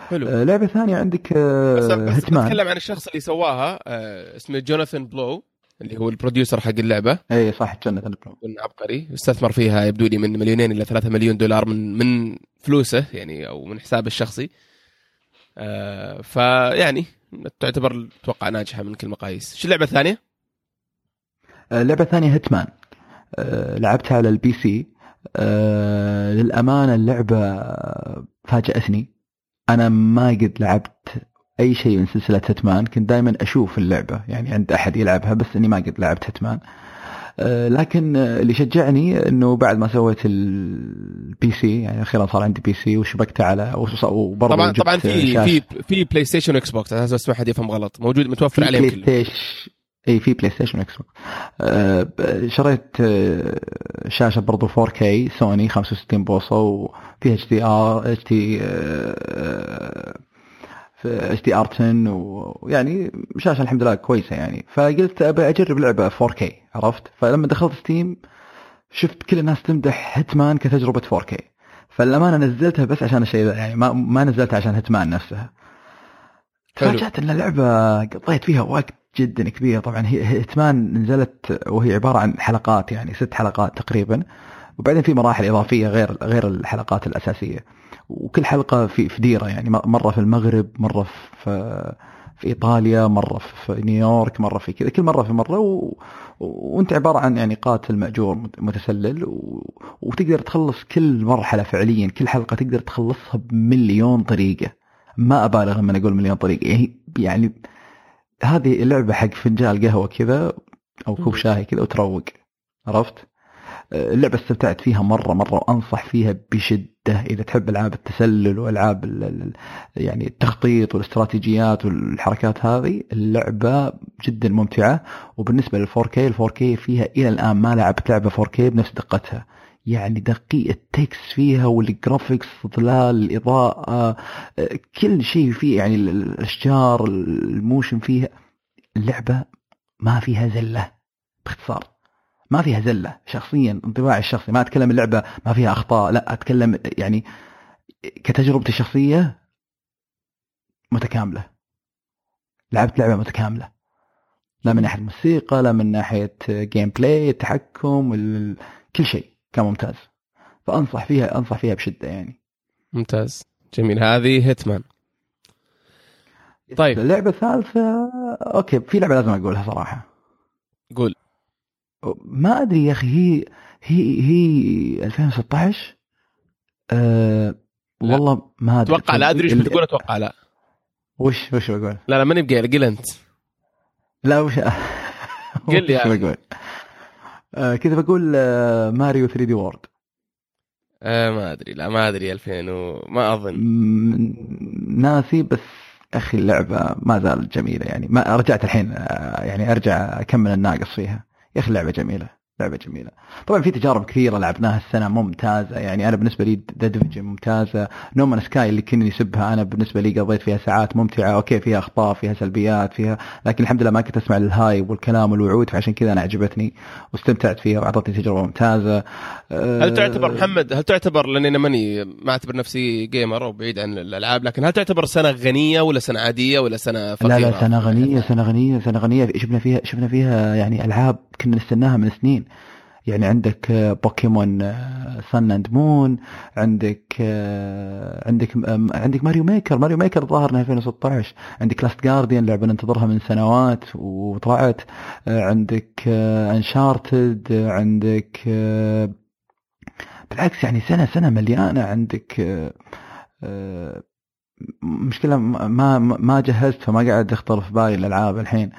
حلو. آه، لعبة ثانية عندك بس آه، بس Hitman بتكلم عن الشخص اللي سواها آه، اسمه جوناثان بلو اللي هو ال producer حق اللعبة. اي صح البلو كان عبقري. استثمر فيها يبدو لي من مليونين إلى ثلاثة مليون دولار من من فلوسه يعني أو من حسابه الشخصي. آه فيعني تعتبر أتوقع ناجحة من كل المقاييس شو اللعبة الثانية؟ آه، لعبة ثانية Hitman. آه، لعبتها على ال PC. آه، للأمانة اللعبة فاجأتني. أنا ما قد لعبت أي شيء من سلسلة Hitman كنت دائما أشوف اللعبة يعني عند أحد يلعبها بس إني ما قد لعبت Hitman آه، لكن آه، اللي شجعني إنه بعد ما سويت ال PC يعني أخيرا صار عندي PC وشبكته على وبرضه طبعا طبعا في. في في PlayStation و Xbox على أساس ما حد يفهم غلط. موجود متوفر عليهم بلاي كلهم. station اي في PlayStation Xbox آه، شريت آه، شاشة برضو 4K سوني 65 بوصة وفيها اتش دي ار اتش دي اتش دي ار 10 ويعني شاشة الحمد لله كويسة يعني. فقلت أبي أجرب لعبة 4K عرفت؟ فلما دخلت Steam شفت كل الناس تمدح Hitman كتجربة 4K فالامانه نزلتها بس عشان الشيء ذا يعني ما ما نزلتها عشان Hitman نفسها. حلو. تفاجأت إن اللعبة قضيت فيها وقت جدا كبير طبعا هي هيتمان نزلت وهي عبارة عن حلقات يعني ست حلقات تقريبا. وبعدين في مراحل إضافية غير غير الحلقات الأساسية. وكل حلقة في في ديرة يعني مرة في المغرب مرة في في إيطاليا مرة في نيويورك مرة في كذا كل مرة في مرة. و... وانت عبارة عن يعني قاتل مأجور متسلل. و... وتقدر تخلص كل مرحلة فعليا. كل حلقة تقدر تخلصها بمليون طريقة. ما أبالغ لما أقول مليون طريقة. يعني يعني هذه اللعبة حق فنجان قهوه كذا أو كوب. شاي كذا وتروق عرفت؟ آه، اللعبة استمتعت فيها مرة مرة وأنصح فيها بشدة إذا تحب ألعاب التسلل وألعاب ال- ال- يعني التخطيط والاستراتيجيات والحركات هذه اللعبة جدا ممتعة وبالنسبة لل 4K ال 4K فيها إلى الآن ما لعبت لعبة 4K بنفس دقتها يعني دقيق ال texture فيها وال graphics ظلال الإضاءة آه، كل شيء فيه يعني ال- ال- الأشجار ال motion فيها. اللعبة ما فيها زلة باختصار. ما فيها زلة شخصيا انطباعي الشخصي. ما أتكلم اللعبة ما فيها أخطاء لا أتكلم يعني كتجربتي الشخصية متكاملة. لعبت لعبة متكاملة. لا من ناحية الموسيقى لا من ناحية gameplay التحكم ال- كل شيء. كان ممتاز. فأنصح فيها أنصح فيها بشدة يعني. ممتاز. جميل. هذه Hitman. طيب. اللعبة الثالثة أوكي في لعبة لازم أقولها صراحة. قول. ما أدري يا أخي هي هي هي 2016 أه لا. والله ما أدري. أتوقع لا أدري إيش بتقول أتوقع لا. وش وش بقول؟ لا لا ماني بقيل قل أنت. لا وش؟ قل لي. بقول؟ آه كذا بقول آه Mario 3D World. آه ما أدري لا ما أدري 2000 وما أظن. ناسي بس أخي اللعبة ما زالت جميلة يعني. ما رجعت الحين آه، يعني أرجع أكمل الناقص فيها. يا أخي اللعبة جميلة. لعبة جميلة. طبعا في تجارب كثيرة لعبناها السنة ممتازة. يعني أنا بالنسبة لي The Division ممتازة. No Man's Sky اللي كني أسبها أنا بالنسبة لي قضيت فيها ساعات ممتعة. أوكي فيها أخطاء فيها سلبيات فيها لكن الحمد لله ما كنت أسمع لل hype والكلام والوعود فعشان كذا أنا عجبتني واستمتعت فيها وأعطتني تجربة ممتازة. هل تعتبر محمد هل تعتبر لأني أنا ماني ما أعتبر نفسي gamer وبعيد عن الألعاب لكن هل تعتبر سنة غنية ولا سنة عادية ولا سنة فقيره؟ لا لا سنة غنية سنة غنية سنة غنية. شفنا فيها شفنا فيها يعني ألعاب كنا نستناها من سنين. يعني عندك Pokémon Sun and Moon عندك آه، عندك عندك Mario Maker Mario Maker الظاهر انها 2016 عندك Last Guardian لعبة ننتظرها من سنوات وطلعت. آه، عندك Uncharted عندك آه، بالعكس يعني سنة سنة مليانة. عندك ما ما ما جهزت فما قاعد يخطر في بالي الألعاب الحين.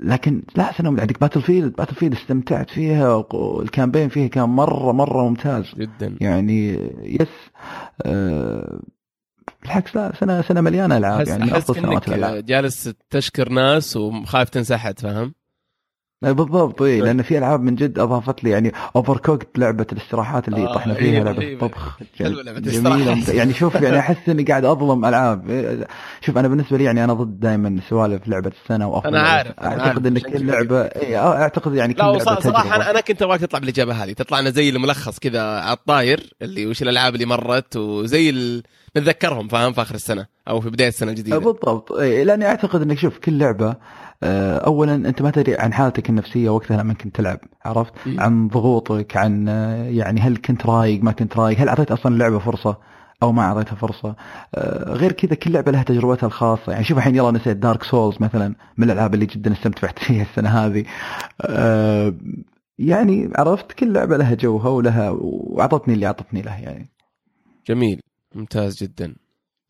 لكن لا سنة عندك. Battlefield Battlefield استمتعت فيها وال campaign فيها كان مرة مرة ممتاز. جدا. يعني yes آه، بالعكس لا سنه سنة مليانة ألعاب. يعني افضل سنوات الألعاب. جالس تشكر ناس وخايف تنسحب فاهم؟ لا، بالضبط اي لأن في ألعاب من جد أضافت لي يعني Overcooked لعبة الاستراحات اللي آه، طحنا إيه، فيها لعبة. الطبخ لعبة جميلة. يعني شوف يعني أحس إني قاعد أظلم ألعاب إيه، شوف أنا بالنسبة لي يعني أنا ضد دائما سوالف لعبة السنة وأفضل أنا لعبة. عارف، أنا عارف، اعتقد إن عشان كل لعبة اي أعتقد يعني كل لعبة صراحة تجربة. أنا أنا كنت ابغاك تطلع بالاجابه هذه تطلع لنا زي الملخص كذا على الطاير اللي وش الألعاب اللي مرت وزي ال... نتذكرهم فاهم في آخر السنة أو في بداية السنة الجديدة بالضبط إيه، لأني أعتقد إنك شوف كل لعبة اولا أنت ما تدري عن حالتك النفسية وقتها لما كنت تلعب عرفت. عن ضغوطك عن آه، يعني هل كنت رايق ما كنت رايق هل أعطيت أصلا اللعبة فرصة أو ما أعطيتها فرصة؟ آه، غير كذا كل لعبة لها تجربتها الخاصة يعني شوف الحين يلا نسيت دارك سولز مثلا من الألعاب اللي جدا استمتعت فيها السنة هذه. آه، يعني عرفت كل لعبة لها جوها ولها وأعطتني اللي أعطتني له يعني. جميل ممتاز جدا.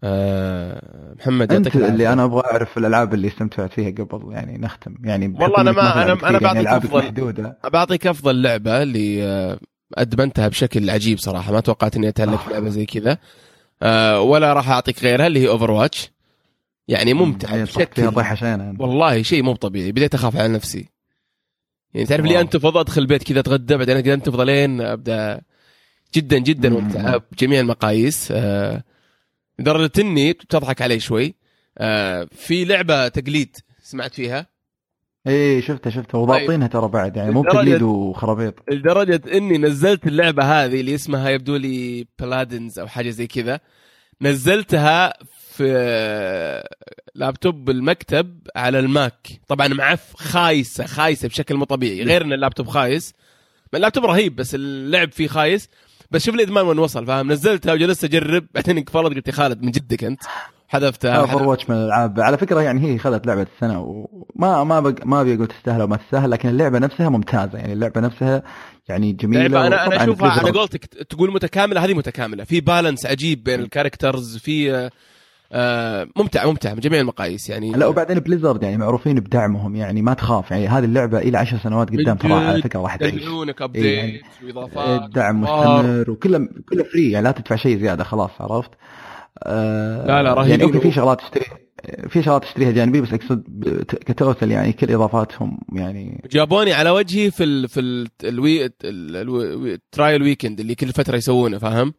آه محمد أنت اللي. أنا أبغى أعرف الألعاب اللي استمتعت فيها قبل يعني نختم. يعني والله إنك ما- أنا كثير، يعني بعطيك العابك أفضل. محدودة. بعطيك أفضل لعبة اللي آه، أدمنتها بشكل عجيب صراحة. ما توقعت إني اتهلك في لعبة زي كذا. آه، ولا راح أعطيك غيرها اللي هي Overwatch يعني ممتعة بشكل شينه والله شيء مو طبيعي. بديت أخاف على نفسي. يعني تعرف لي. انتفض أدخل البيت كذا أتغدى بعدين اقعد انتفض لين أبدأ. جدا جدا مم. ممتعه بجميع المقاييس. آه، لدرجة إني تضحك علي شوي. آه، في لعبة تقليد سمعت فيها؟ اي شفتها شفتها. وضابطينها ترى بعد يعني مو تقليد وخرابيط. لدرجة إني نزلت اللعبة هذه اللي اسمها يبدو لي بلادنز أو حاجة زي كذا. نزلتها في لابتوب المكتب على ال Mac. طبعا معف خايسة خايسة بشكل مو طبيعي. غير إن اللابتوب خايس. اللابتوب رهيب بس اللعب فيه خايس. بس شوف الإدمان وين وصل فاهم؟ نزلتها وجلست أجرب. بعدين انقفلت قلت يا خالد من جدك أنت؟ حذفتها اوفر واتش من الألعاب. على فكرة يعني هي خذت لعبة السنة وما ما بق... ما أبي أقول تستاهل أو ما تستاهل لكن اللعبة نفسها ممتازة. يعني اللعبة نفسها يعني جميلة لعبة أنا أنا أشوفها على قولتك تقول متكاملة هذه متكاملة. في balance عجيب بين ال characters في آه، ممتع ممتع من جميع المقاييس يعني لا وبعدين Blizzard يعني معروفين بدعمهم يعني ما تخاف يعني هذه اللعبة إلى عشر سنوات قدام ترى على فكرة تعيش يدعونك إيه يعني update واضافات وأخبار. مستمر وكله كله free يعني لا تدفع شيء زيادة خلاص عرفت آه لا لا، رهيبين. يعني أوكي في شغلات تشتريها في شغلات تشتريها جانبيه بس أقصد ك total يعني كل إضافاتهم يعني جابوني على وجهي في ال في ال ال wee ال- ال wee- ال trial weekend اللي كل فترة يسوونه فاهم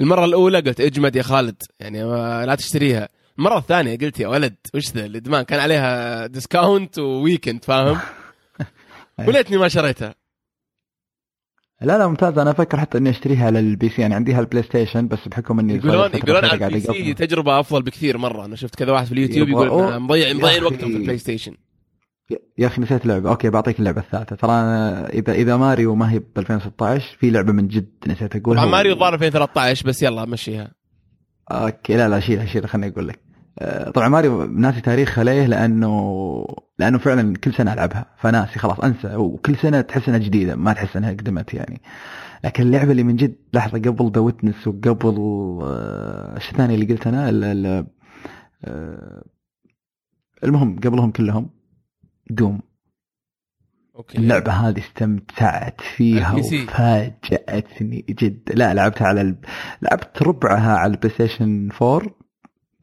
المرة الأولى قلت اجمد يا خالد يعني لا تشتريها. المرة الثانية قلت يا ولد وش ذا الادمان كان عليها discount و weekend فاهم؟ وليتني ما شريتها. لا لا ممتاز. أنا أفكر حتى إني أشتريها على ال PC يعني عندي على ال PlayStation بس بحكم إني يقولون يقولون على ال PC تجربة أفضل بكثير مرة. أنا شفت كذا واحد في اليوتيوب يقول. مضيع يا مضيع أخي. وقتهم في ال PlayStation يا أخي نسيت لعبة. أوكي بعطيك اللعبة الثالثة. ترى أنا إذا إذا ماريو ما هي ب 2016 في لعبة من جد نسيت أقولها. طبعا ماريو الظاهر 2013 بس يلا مشيها. أوكي لا لا شيلها شيلها خليني أقول لك. آه، طبعا ماريو ناسي تاريخها ليه؟ لأنه لأنه فعلا كل سنة ألعبها. فناسي خلاص أنسى. وكل سنة تحس إنها جديدة. ما تحس إنها قدمت يعني. لكن اللعبة اللي من جد لحظة قبل The Witness وقبل آه، إيش الثاني اللي قلت أنا؟ ال- آه، المهم قبلهم كلهم. Doom أوكي. اللعبة هذه استمتعت فيها. وفاجأتني جدا. لا لعبتها على ال... لعبت ربعها على ال PlayStation 4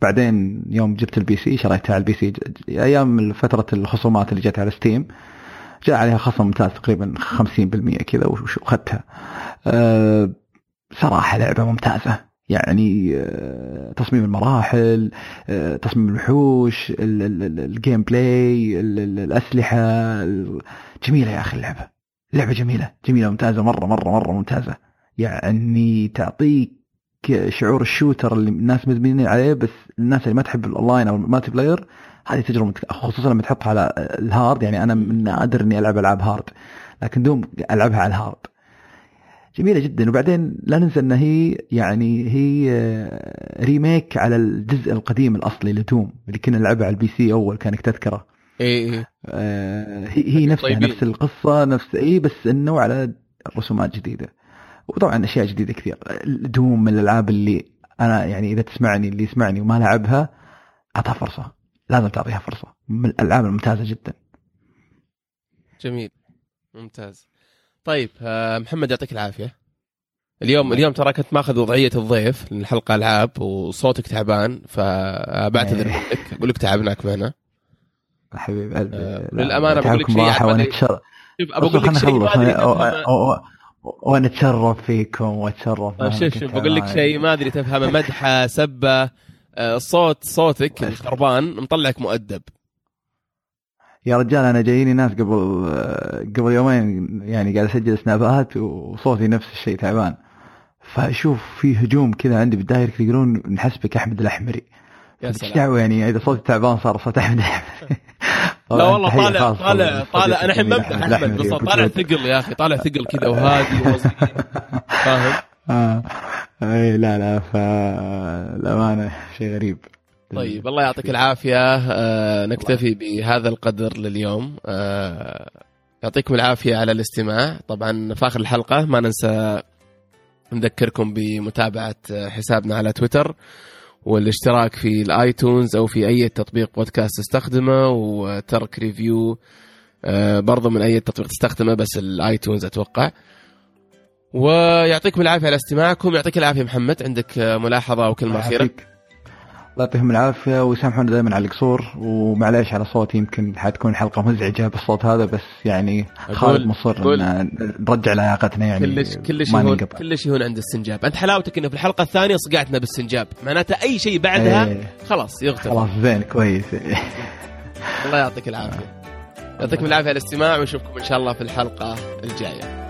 بعدين يوم جبت ال PC شريتها على ال PC ج- أيام فترة الخصومات اللي جت على Steam جاء عليها خصم ممتاز تقريبا 50% كذا واخذتها أه صراحة لعبة ممتازة. يعني آه، تصميم المراحل آه، تصميم الوحوش ال- ال- ال- ال gameplay ال- ال- الأسلحة ال- جميلة يا أخي اللعبة لعبة جميلة جميلة ممتازة مرة مرة مرة ممتازة يعني تعطيك شعور ال shooter اللي الناس مدمنين عليه بس الناس اللي ما تحب الاونلاين أو ال multiplayer هذه تجربة. خصوصا لما تحطها على ال hard يعني أنا من نادر إني ألعب ألعاب hard لكن Doom ألعبها على ال hard جميلة جدا. وبعدين لا ننسى إن هي يعني هي آه، remake على الجزء القديم الأصلي ل Doom اللي كنا نلعبها على ال PC أول كانك تذكره. اي اي آه، هي هي نفسها طيبين. نفس القصة نفس اي بس إنه على رسومات جديدة. وطبعا أشياء جديدة كثير. دوم من الألعاب اللي أنا يعني إذا تسمعني اللي يسمعني وما لعبها اعطها فرصة. لازم تعطيها فرصة. من الألعاب الممتازة جدا. جميل. ممتاز. طيب آه، محمد يعطيك العافية. اليوم اليوم ترى كنت ماخذ وضعية الضيف للحلقة ألعاب وصوتك تعبان فبعتذر إيه. لك أقول لك تعبناك معنا. حبيب قلبي. آه، لا، للأمانة بقول لك شيء وأنا اتشرف شوف بقول لك شيء ما نخلص. ادري و- تفهمه و- و- وأنا اتشرف فيكم واتشرف آه، شوف شوف بقول لك. شيء ما أدري تفهمه. مدحة سبة صوت صوتك الخربان مطلعك مؤدب. يا رجال أنا جاييني ناس قبل قبل يومين يعني قاعد أسجل سنابات وصوتي نفس الشيء تعبان فأشوف في هجوم كذا عندي بال direct يقولون نحسبك أحمد الأحمري يا إيش دعوة يعني إذا صوتي تعبان صار صوت أحمد الأحمري لا والله طالع طالع طالع أنا الحين بمدح أحمد احمد بس الأحمري. طالع ثقل يا أخي طالع ثقل كذا وهادي. فاهم آه. اي لا لا فالامانه شيء غريب طيب الله يعطيك العافية. آه نكتفي بهذا القدر لليوم. آه يعطيكم العافية على الاستماع. طبعا في آخر الحلقة ما ننسى نذكركم بمتابعة حسابنا على تويتر والاشتراك في ال iTunes أو في أي تطبيق بودكاست تستخدمه وترك review. آه، برضو من أي تطبيق تستخدمه بس ال iTunes أتوقع. ويعطيكم العافية على استماعكم. يعطيك العافية محمد. عندك ملاحظة أو كلمة أخيرة. الله يعطيهم العافية ويسامحونا دائما على القصور. ومعليش على صوتي يمكن حتكون حلقة مزعجة بالصوت هذا بس يعني خالد مصر. إن نرجع لياقتنا يعني كلش كلش ما يهون كلش يهون عند السنجاب. أنت حلاوتك إنه في الحلقة الثانية صقعتنا بالسنجاب. معناته أي شيء بعدها إيه. خلاص يغتفر خلاص زين كويس. الله يعطيك العافية. يعطيكم العافية على الاستماع ونشوفكم إن شاء الله في الحلقة الجاية.